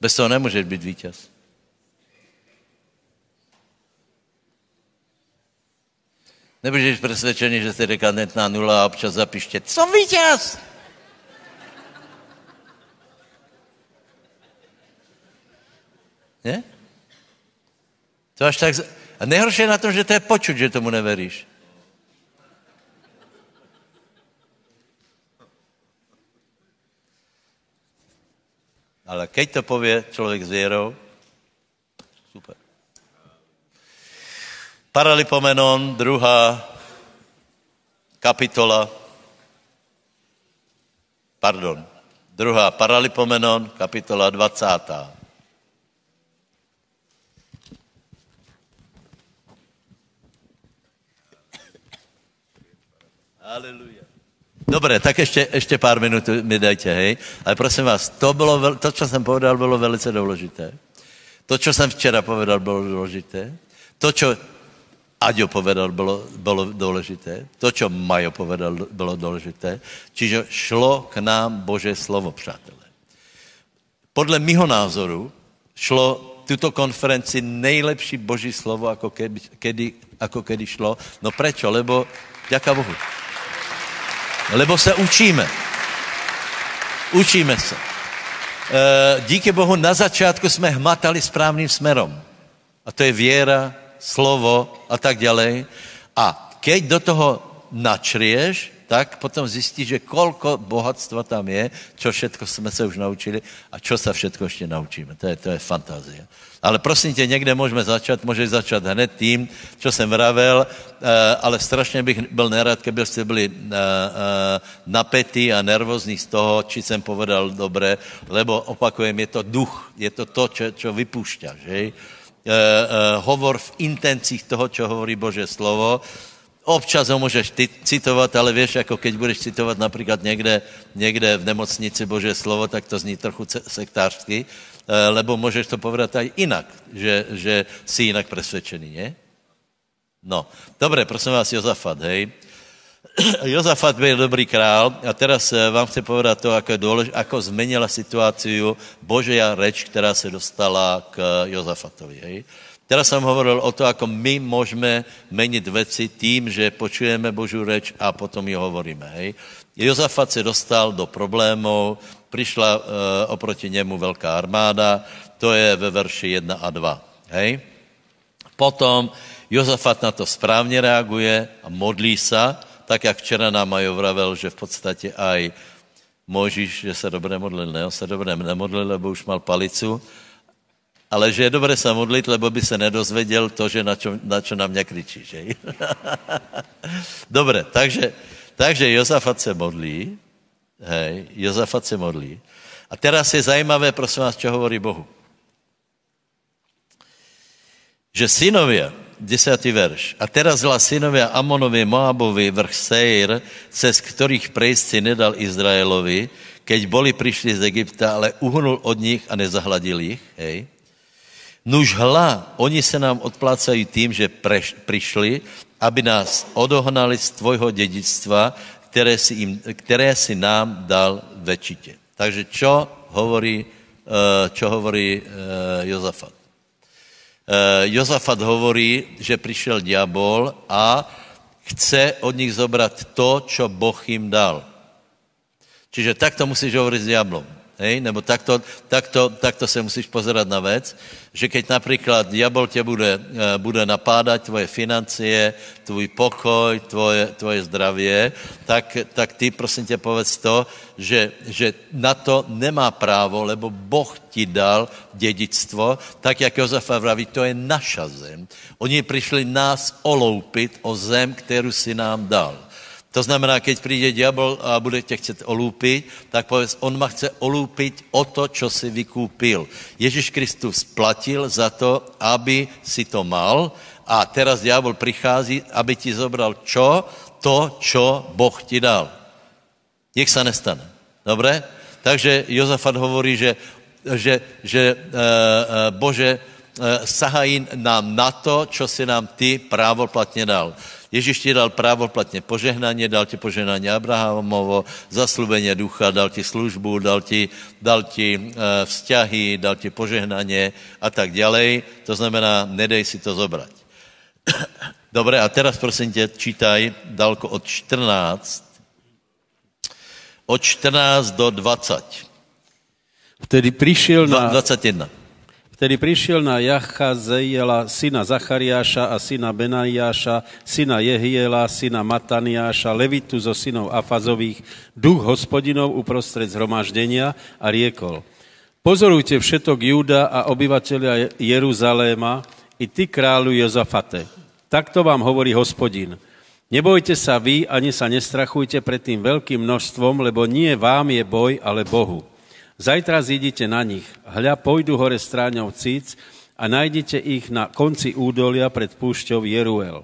Bez toho nemůžeš být vítěz. Nebudeš přesvědčený, že jsi dekadentná nula a občas zapiště, jsem vítěz! Ne? To až tak... A nejhorší je na tom, že to je počuť, že tomu neveríš. Ale keď to pově člověk s věrou, super. Paralipomenon, druhá kapitola, pardon, druhá Paralipomenon, kapitola 20. Aleluja. Dobré, tak ještě, ještě pár minut mi dejte, hej. Ale prosím vás, to, bylo, to, co jsem povedal, bylo velice důležité. To, co jsem včera povedal, bylo důležité. To, co Aďo povedal, bylo, bylo důležité. To, co Majo povedal, bylo důležité. Čiže šlo k nám Bože slovo, přátelé. Podle mého názoru šlo tuto konferenci nejlepší Boží slovo, jako kedy, kedy, jako kedy šlo. No prečo? Lebo, ďaká Bohu. Lebo se učíme. Učíme se. E, díky Bohu na začátku jsme hmatali správným smerom. A to je věra, slovo a tak dále. A keď do toho načrieš, tak potom zjistíš, že kolko bohatstva tam je, čo všetko jsme se už naučili a čo se všetko ještě naučíme. To je, to je fantázie. Ale prosím tě, někde můžeme začat, můžeš začat hned tím, co jsem vravel, eh, ale strašně bych byl nerad, kdybyste byli eh, eh, napetí a nervózní z toho, či jsem povedal dobré, lebo opakujem, je to duch, je to to, čo vypúšťa, že? Hovor v intencích toho, čo hovorí Bože slovo, Občas ho můžeš ty citovat, ale víš, jako keď budeš citovat například někde, někde v nemocnici Bože slovo, tak to zní trochu sektářsky, eh, lebo můžeš to povedat i jinak, že, že jsi jinak přesvědčený, ne? No, dobré, prosím vás, Jozafat, hej. Jozafat byl dobrý král a teraz eh, vám chci povedat to, ako, dôlež, ako zmenila situaci Božia reč, která se dostala k Jozafatovi, hej. Teraz jsem hovoril o to, ako my můžeme menit věci tím, že počujeme Boží reč a potom ji hovoríme. Hej. Jozafat se dostal do problémů, přišla uh, oproti němu velká armáda, to je ve verši 1 a 2. Hej. Potom Jozafat na to správně reaguje a modlí se, tak jak včera nám Majo vravel, že v podstatě aj Možíš, že se dobře modlil, ne, on se dobře nemodlil, lebo už mal palicu, ale že je dobré se modlit, lebo by se nedozvěděl to, že na čo, na čo nám kričí, že? Dobře, takže, takže Jozafat se modlí, hej, Jozafat se modlí. A teraz je zajímavé, prosím vás, co hovorí Bohu. Že synově, 10. verš. A teraz zla synovia Amonovi, Moabovi, vrch Seir, cez kterých prejsci nedal Izraelovi, keď boli přišli z Egypta, ale uhnul od nich a nezahladil jich, hej. Nuž hla, oni se nám odplácají tím, že preš, přišli, aby nás odohnali z tvojho dědictva, které si, jim, které si nám dal večitě. Takže čo hovorí, eh, čo hovorí eh, Jozafat? Eh, Jozafat hovorí, že přišel diabol a chce od nich zobrat to, čo Boh jim dal. Čiže takto musíš hovorit s diablom. Hej? Nebo takto, takto, takto se musíš pozerat na věc, že keď například diabol tě bude, eh, bude napádat tvoje financie, tvůj pokoj, tvoje, tvoje zdravě, tak, tak ty prosím tě povedz to, že, že na to nemá právo, lebo Boh ti dal dědictvo, tak jak Josefa vraví, to je naša zem. Oni přišli nás oloupit o zem, kterou si nám dal. To znamená, keď přijde diabol a bude tě chcet olúpit, tak povedz, on ma chce olúpit o to, čo si vykúpil. Ježíš Kristus platil za to, aby si to mal a teraz diabol přichází, aby ti zobral čo? To, čo Boh ti dal. Nech se nestane. Dobré? Takže Jozafat hovorí, že, že, že e, e, Bože, e, sahají nám na to, čo si nám ty právoplatně dal. Ježíš ti dal právoplatně požehnání, dal ti požehnání Abrahamovo, zaslubení ducha, dal ti službu, dal ti, dal ti e, vzťahy, dal ti požehnání a tak dále. To znamená, nedej si to zobrat. Dobré, a teraz prosím tě, čítaj dalko od 14, od 14 do 20. Vtedy přišel na... 21. Vtedy prišiel na Jachazejela, syna Zachariáša a syna Benaiáša, syna Jehiela, syna Mataniáša, Levitu zo synov Afazových, duch hospodinov uprostred zhromaždenia a riekol. Pozorujte všetok Júda a obyvateľia Jeruzaléma i ty kráľu Jozafate. Takto vám hovorí hospodin. Nebojte sa vy, ani sa nestrachujte pred tým veľkým množstvom, lebo nie vám je boj, ale Bohu. Zajtra zídite na nich. Hľa, pôjdu hore stráňou cíc a nájdete ich na konci údolia pred púšťou Jeruel.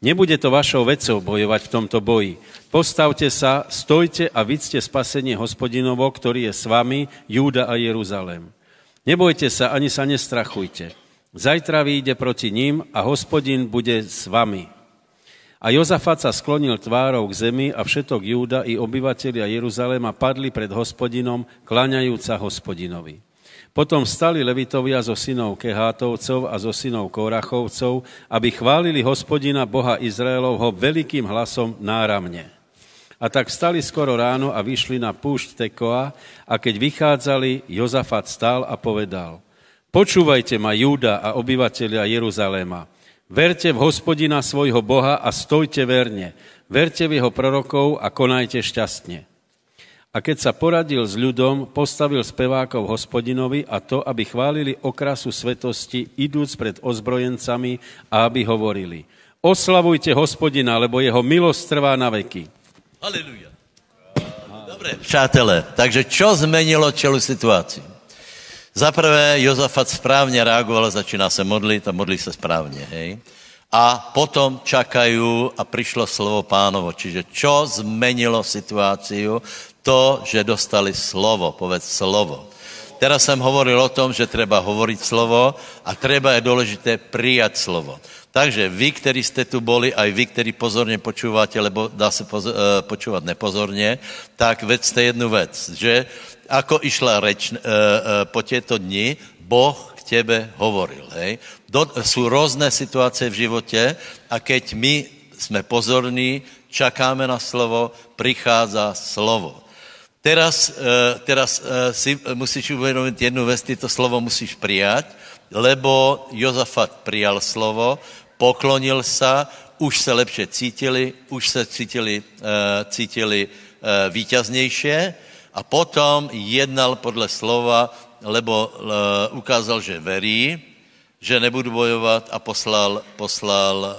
Nebude to vašou vecou bojovať v tomto boji. Postavte sa, stojte a vidzte spasenie hospodinovo, ktorý je s vami, Júda a Jeruzalém. Nebojte sa, ani sa nestrachujte. Zajtra vyjde proti ním a hospodin bude s vami. A Jozafat sa sklonil tvárou k zemi a všetok Júda i obyvatelia Jeruzaléma padli pred hospodinom, klaňajúca hospodinovi. Potom stali levitovia zo synov Kehátovcov a zo synov Korachovcov, aby chválili hospodina Boha Izraelovho veľkým hlasom náramne. A tak stali skoro ráno a vyšli na púšť Tekoa a keď vychádzali, Jozafat stál a povedal, počúvajte ma Júda a obyvatelia Jeruzaléma, Verte v hospodina svojho Boha a stojte verne. Verte v jeho prorokov a konajte šťastne. A keď sa poradil s ľudom, postavil spevákov hospodinovi a to, aby chválili okrasu svetosti, idúc pred ozbrojencami a aby hovorili Oslavujte hospodina, lebo jeho milosť trvá na veky. Haleluja. Dobre, přátelé, takže čo zmenilo celú situáciu? Za prvé, Jozafat správně reagoval, začíná se modlit a modlí se správně, hej. A potom čakají a přišlo slovo pánovo. Čiže čo zmenilo situaci? To, že dostali slovo, povedz slovo. Teraz jsem hovoril o tom, že treba hovoriť slovo a treba je důležité přijat slovo. Takže vy, kteří jste tu boli, aj vy, kteří pozorně počúváte, lebo dá se pozor, eh, počúvat nepozorně, tak vedzte jednu věc, že ako išla reč e, e, po těto dni, Boh k tebe hovoril. Hej? Do, jsou různé situace v životě a keď my jsme pozorní, čakáme na slovo, přichází slovo. Teraz, teraz si musíš uvědomit jednu věc, ty to slovo musíš přijat, lebo Jozafat přijal slovo, poklonil se, už se lepše cítili, už se cítili, e, cítili e, vítěznější a potom jednal podle slova, lebo uh, ukázal, že verí, že nebudu bojovat a poslal, poslal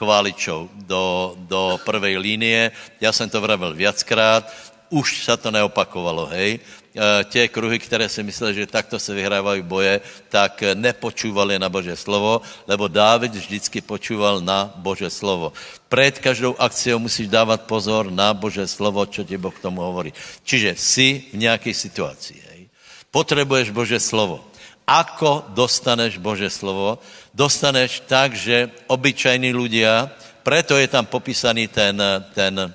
chváličov do, do prvej línie. Já jsem to vravil viackrát, už se to neopakovalo, hej. Eh, tě kruhy, které si mysleli, že takto se vyhrávají boje, tak nepočúvali na Bože slovo, lebo Dávid vždycky počúval na Bože slovo. Před každou akciou musíš dávat pozor na Bože slovo, čo ti Boh k tomu hovorí. Čiže jsi v nějaké situaci. Hej. Potřebuješ Bože slovo. Ako dostaneš Bože slovo? Dostaneš tak, že obyčajní ľudia, preto je tam popísaný ten, ten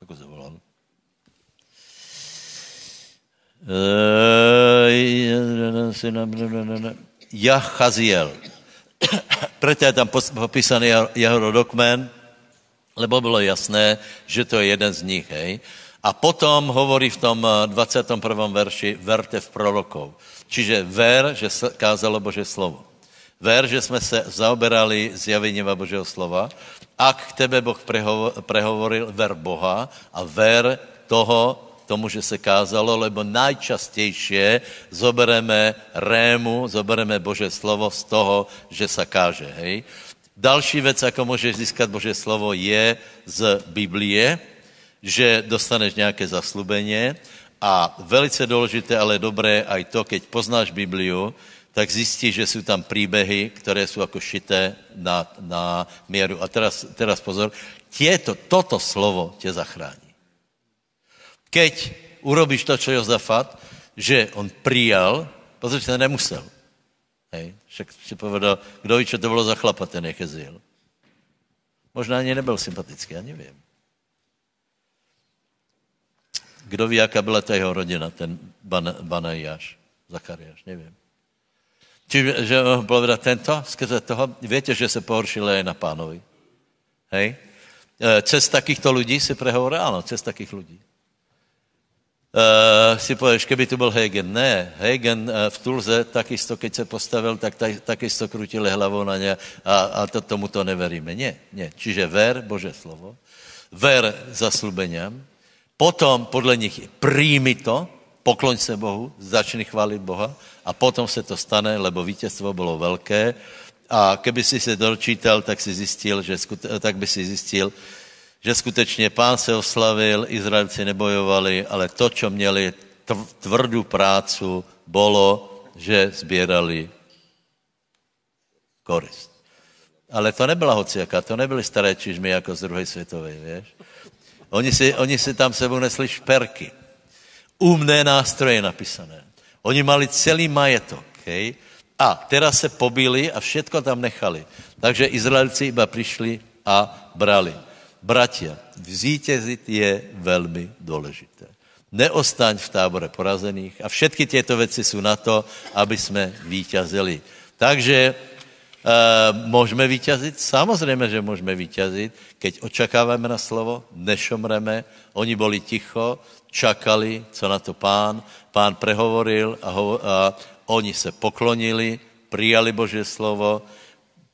ako sa Jachaziel. Proto je tam popísaný jeho rodokmen, lebo bylo jasné, že to je jeden z nich. Hej. A potom hovorí v tom 21. verši, verte v prorokov. Čiže ver, že kázalo Bože slovo. Ver, že jsme se zaoberali zjavením Božího slova. Ak k tebe Boh prehovoril, ver Boha a ver toho, tomu, že se kázalo, lebo najčastějšie zobereme rému, zobereme Bože slovo z toho, že se káže, hej. Další věc, jako můžeš získat Bože slovo, je z Biblie, že dostaneš nějaké zaslubeně a velice důležité, ale dobré, aj to, keď poznáš Bibliu, tak zjistíš, že jsou tam příběhy, které jsou jako šité na, na míru. A teraz, teraz pozor, tieto, toto slovo tě zachrání. Keď urobíš to, čo Jozafat, že on přijal, protože se nemusel. Hej, však si povedal, kdo ví, čo to bylo za chlapa, ten Jecheziel. Možná ani nebyl sympatický, já nevím. Kdo ví, jaká byla ta jeho rodina, ten Banajáš, Zachariáš, nevím. Čiže že povedal tento, skrze toho, víte, že se pohoršil aj na pánovi. Hej? E, cez takýchto lidí si prehovoril, ano, cez takých lidí uh, si pověš, keby tu byl Hegen. Ne, Hegen uh, v Tulze takisto, keď se postavil, tak takisto krutili hlavou na ně a, a to, tomu to neveríme. Ne, ne. Čiže ver, Bože slovo, ver zaslubeniam, potom podle nich príjmi to, pokloň se Bohu, začni chválit Boha a potom se to stane, lebo vítězstvo bylo velké a keby si se dočítal, tak si zjistil, že tak by si zjistil, že skutečně pán se oslavil, Izraelci nebojovali, ale to, co měli tvrdou prácu, bylo, že sbírali korist. Ale to nebyla hociaká, to nebyly staré čižmy jako z druhé světové, víš? Oni si, oni si tam sebou nesli šperky. Umné nástroje napísané. Oni mali celý majetok, hej? A teraz se pobili a všetko tam nechali. Takže Izraelci iba přišli a brali. Bratia, vzítězit je velmi důležité. Neostaň v tábore porazených a všetky těto věci jsou na to, aby jsme vítězili. Takže Uh, můžeme vítězit? Samozřejmě, že můžeme vítězit, keď očekáváme na slovo, nešomreme, oni byli ticho, čakali, co na to pán, pán prehovoril a, ho, a oni se poklonili, přijali Boží slovo,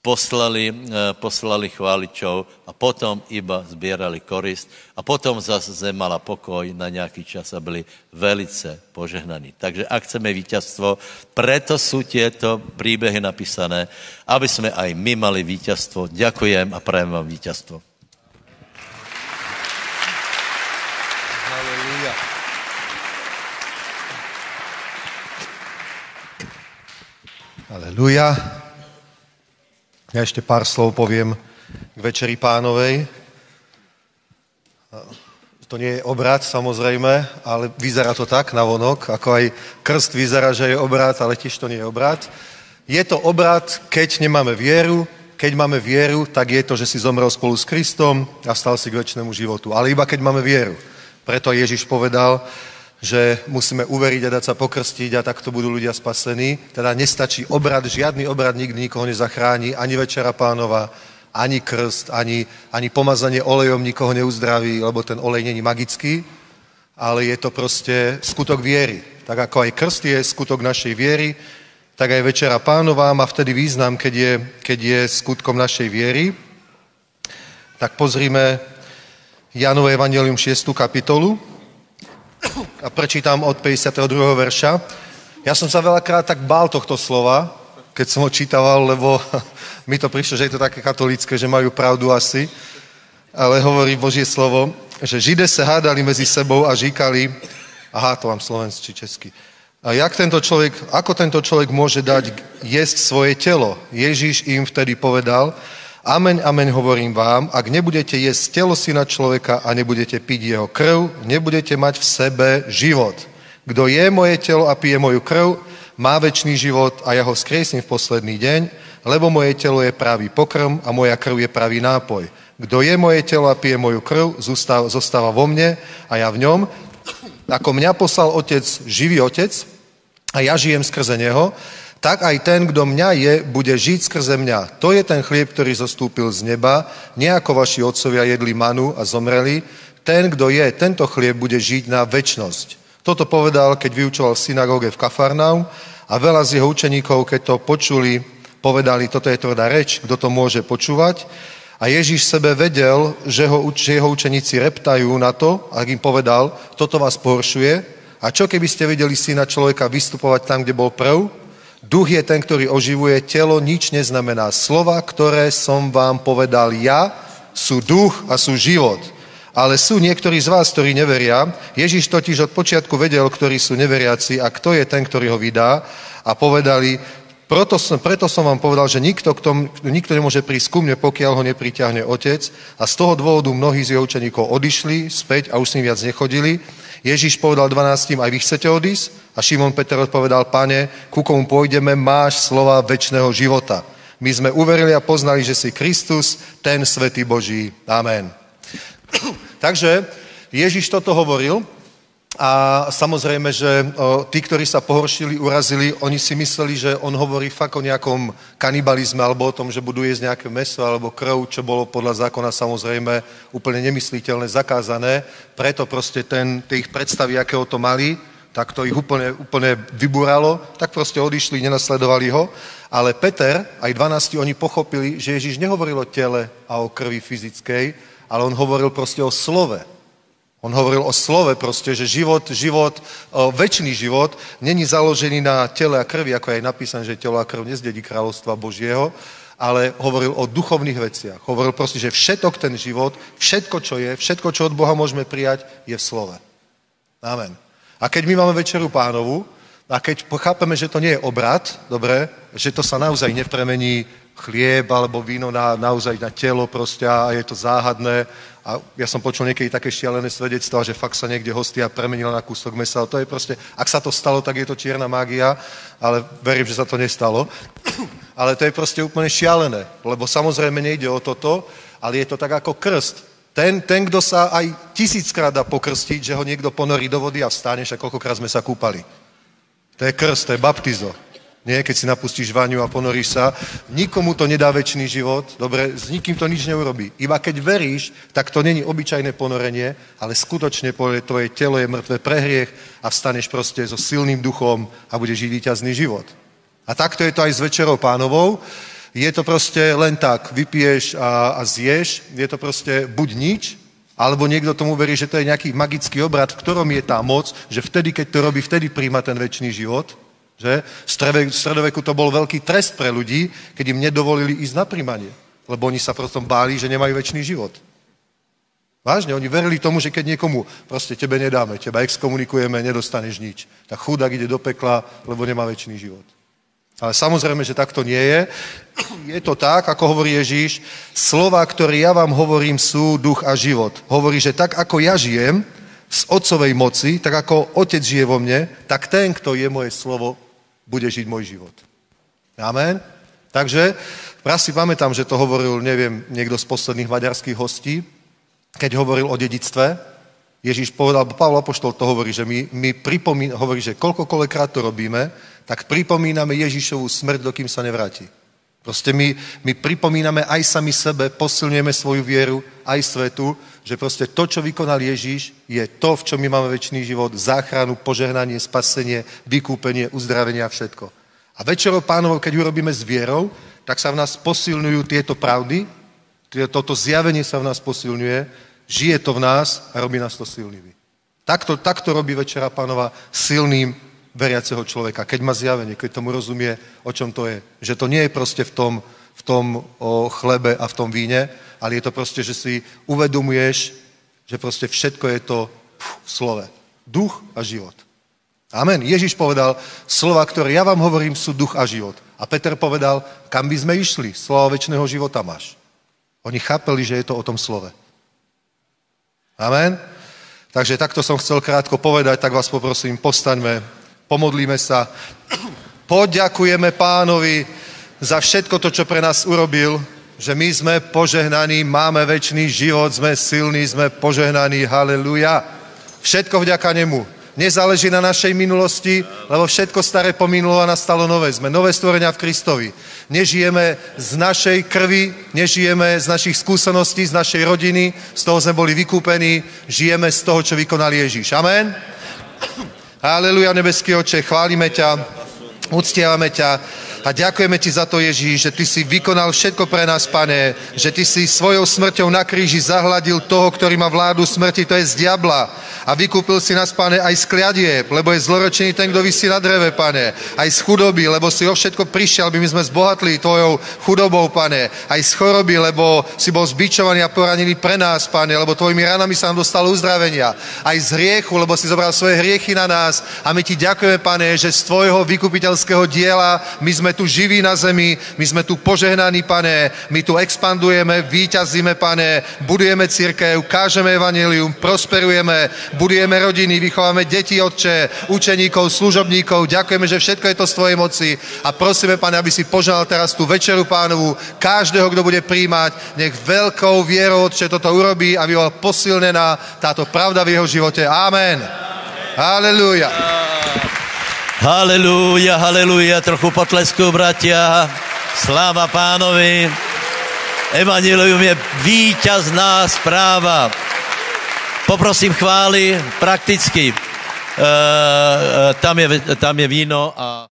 poslali, eh, poslali chváličov a potom iba sbírali korist a potom zase zem mala pokoj na nějaký čas a byli velice požehnaní. Takže ak chceme vítězstvo, preto jsou těto příběhy napísané, aby jsme aj my mali vítězstvo. Ďakujem a prajem vám vítězstvo. Aleluja. Ja ešte pár slov poviem k Večeri pánovej. To nie je obrad, samozrejme, ale vyzerá to tak na vonok, ako aj krst vyzerá, že je obrad, ale tiež to nie je. Je to obrad, keď nemáme vieru, keď máme vieru, tak je to, že si zomrel spolu s Kristom a stal si k väčšnému životu. Ale iba keď máme vieru. Preto Ježiš povedal, že musíme uveriť a dať sa pokrstiť a takto budú ľudia spasení. Teda nestačí obrad, žiadny obrad nikdy nikoho nezachrání, ani Večera pánova, ani krst, ani, ani pomazanie olejom nikoho neuzdraví, lebo ten olej není magický, ale je to prostě skutok viery. Tak ako aj krst je skutok našej viery, tak aj Večera pánová má vtedy význam, keď je, keď je skutkom našej viery. Tak pozrime Janové Evangelium 6. kapitolu a prečítam od 52. verša. Ja som sa veľakrát tak bál tohto slova, keď som ho čítaval, lebo mi to prišlo, že je to také katolické, že majú pravdu asi, ale hovorí Božie slovo, že Žide se hádali mezi sebou a říkali, aha, to mám slovenský český, a jak tento člověk, ako tento člověk může dať jesť svoje tělo? Ježíš im vtedy povedal, Ameň, ameň hovorím vám, ak nebudete jesť telo syna človeka a nebudete piť jeho krv, nebudete mať v sebe život. Kdo je moje telo a pije moju krv, má večný život a ja ho skriesím v posledný deň, lebo moje telo je pravý pokrm a moja krv je pravý nápoj. Kdo je moje telo a pije moju krv, zostáva vo mne a ja v ňom. Ako mňa poslal otec, živý otec, a ja žijem skrze neho, tak aj ten, kdo mňa je, bude žiť skrze mňa. To je ten chlieb, ktorý zostúpil z neba, nie ako vaši otcovia jedli manu a zomreli. Ten, kdo je, tento chlieb bude žiť na väčnosť. Toto povedal, keď vyučoval v synagóge v Kafarnaum a veľa z jeho učeníkov, keď to počuli, povedali, toto je tvrdá reč, kdo to môže počúvať. A Ježíš sebe vedel, že, ho, že jeho učeníci reptajú na to, ak im povedal, toto vás pohoršuje. A čo keby ste videli syna človeka vystupovať tam, kde bol prv? Duch je ten, ktorý oživuje, telo nič neznamená. Slova, ktoré som vám povedal ja, sú duch a sú život. Ale sú niektorí z vás, ktorí neveria. Ježíš totiž od počiatku vedel, ktorí sú neveriaci a kto je ten, ktorý ho vydá. A povedali, proto som, preto som vám povedal, že nikto, kto, nikto nemôže prísť ku mne, pokiaľ ho nepriťahne otec. A z toho dôvodu mnohí z jeho učeníkov odišli späť a už s ním viac nechodili. Ježíš povedal 12, aj vy chcete odísť? A Šimon Peter odpovedal, pane, ku komu pôjdeme, máš slova väčšného života. My sme uverili a poznali, že si Kristus, ten svetý Boží. Amen. Takže Ježíš toto hovoril a samozrejme, že o, tí, ktorí sa pohoršili, urazili, oni si mysleli, že on hovorí fakt o nejakom kanibalizme alebo o tom, že budú jesť nejaké meso alebo krv, čo bolo podľa zákona samozrejme úplne nemysliteľné, zakázané. Preto proste ten, tie ich predstavy, akého to mali, tak to ich úplne, úplne vyburalo, tak prostě odišli, nenasledovali ho. Ale Peter, aj 12, oni pochopili, že Ježíš nehovoril o těle a o krvi fyzickej, ale on hovoril prostě o slove. On hovoril o slove prostě, že život, život, väčší život není založený na těle a krvi, ako je napísané, že tělo a krv nezdedí královstva Božieho, ale hovoril o duchovných veciach. Hovoril prostě, že všetok ten život, všetko, čo je, všetko, čo od Boha môžeme prijať, je v slove. Amen. A keď my máme večeru pánovu, a keď chápeme, že to nie je obrad, dobre, že to sa naozaj nepremení chlieb alebo víno na, naozaj na telo proste a je to záhadné. A ja som počul niekedy také šialené svedectva, že fakt sa niekde hostia premenila na kúsok mesa. To je proste, ak sa to stalo, tak je to čierna mágia, ale verím, že sa to nestalo. ale to je proste úplne šialené, lebo samozrejme nejde o toto, ale je to tak ako krst. Ten, ten kto sa aj tisíckrát dá pokrstiť, že ho niekto ponorí do vody a vstáneš a koľkokrát sme sa kúpali. To je krst, to je baptizo. Nie, keď si napustíš vaňu a ponoríš sa. Nikomu to nedá väčší život, dobre, s nikým to nič neurobí. Iba keď veríš, tak to není obyčajné ponorenie, ale skutočne tvoje telo je mŕtve pre hriech a vstaneš proste so silným duchom a budeš žiť víťazný život. A takto je to aj s večerou pánovou. Je to proste len tak, vypiješ a, a zješ, je to proste buď nič, alebo niekto tomu verí, že to je nejaký magický obrad, v ktorom je tá moc, že vtedy, keď to robí, vtedy príjma ten väčší život. Že? V stredoveku to bol veľký trest pre ľudí, keď im nedovolili ísť na príjmanie. Lebo oni sa potom báli, že nemajú väčší život. Vážne, oni verili tomu, že keď niekomu proste tebe nedáme, teba exkomunikujeme, nedostaneš nič. Tak chudák ide do pekla, lebo nemá väčší život. Ale samozrejme, že takto nie je. Je to tak, ako hovorí Ježíš, slova, ktoré ja vám hovorím, sú duch a život. Hovorí, že tak, ako ja žijem z otcovej moci, tak ako otec žije vo mne, tak ten, kto je moje slovo, bude žiť môj život. Amen. Takže raz si pamätám, že to hovoril, neviem, niekto z posledných maďarských hostí, keď hovoril o dedictve. Ježíš povedal, Pavel Apoštol to hovorí, že my, my pripomín, hovorí, že koľkokoľvekrat to robíme, tak pripomíname Ježíšovú smrť, dokým sa nevráti. Proste my, my pripomíname aj sami sebe, posilňujeme svoju vieru, aj svetu, že proste to, čo vykonal Ježíš, je to, v čom my máme väčší život, záchranu, požehnanie, spasenie, vykúpenie, uzdravenie a všetko. A večerou pánovou, keď urobíme s vierou, tak sa v nás posilňujú tieto pravdy, toto zjavenie sa v nás posilňuje, žije to v nás a robí nás to silnými. Takto, takto robí Večera pánova silným veriaceho človeka, keď má zjavenie, keď tomu rozumie, o čom to je. Že to nie je proste v tom, v tom o chlebe a v tom víne, ale je to proste, že si uvedomuješ, že proste všetko je to v slove. Duch a život. Amen. Ježiš povedal, slova, ktoré ja vám hovorím, sú duch a život. A Peter povedal, kam by sme išli? Slova väčšného života máš. Oni chápeli, že je to o tom slove. Amen. Takže takto som chcel krátko povedať, tak vás poprosím, postaňme pomodlíme sa. Poďakujeme pánovi za všetko to, čo pre nás urobil, že my sme požehnaní, máme väčší život, sme silní, sme požehnaní, haleluja. Všetko vďaka nemu. Nezáleží na našej minulosti, lebo všetko staré pominulo a nastalo nové. Sme nové stvorenia v Kristovi. Nežijeme z našej krvi, nežijeme z našich skúseností, z našej rodiny, z toho sme boli vykúpení, žijeme z toho, čo vykonal Ježíš. Amen. Haleluja, nebeský oče, chválime ťa, uctievame ťa a ďakujeme ti za to, Ježíš, že ty si vykonal všetko pre nás, pane, že ty si svojou smrťou na kríži zahladil toho, ktorý má vládu smrti, to je z diabla. A vykúpil si nás, pane, aj z kliadieb, lebo je zloročený ten, kto vysí na dreve, pane, aj z chudoby, lebo si o všetko prišiel, aby my sme zbohatli tvojou chudobou, pane, aj z choroby, lebo si bol zbičovaný a poranený pre nás, pane, lebo tvojimi ranami sa nám dostalo uzdravenia, aj z hriechu, lebo si zobral svoje hriechy na nás. A my ti ďakujeme, pane, že z tvojho vykupiteľského diela my sme tu živí na zemi, my sme tu požehnaní, pane, my tu expandujeme, výťazíme, pane, budujeme církev, kážeme evanelium, prosperujeme, budujeme rodiny, vychováme deti, otče, učeníkov, služobníkov. Ďakujeme, že všetko je to z Tvojej moci a prosíme, Pane, aby si požal teraz tú večeru pánovu, každého, kto bude príjmať, nech veľkou vierou, Otče, toto urobí, aby bola posilnená táto pravda v jeho živote. Amen. Halelúja. Halelúja, halelúja, trochu potlesku, bratia. Sláva pánovi. Evangelium je víťazná správa. Poprosím chvály prakticky. E, tam, je, tam je víno a...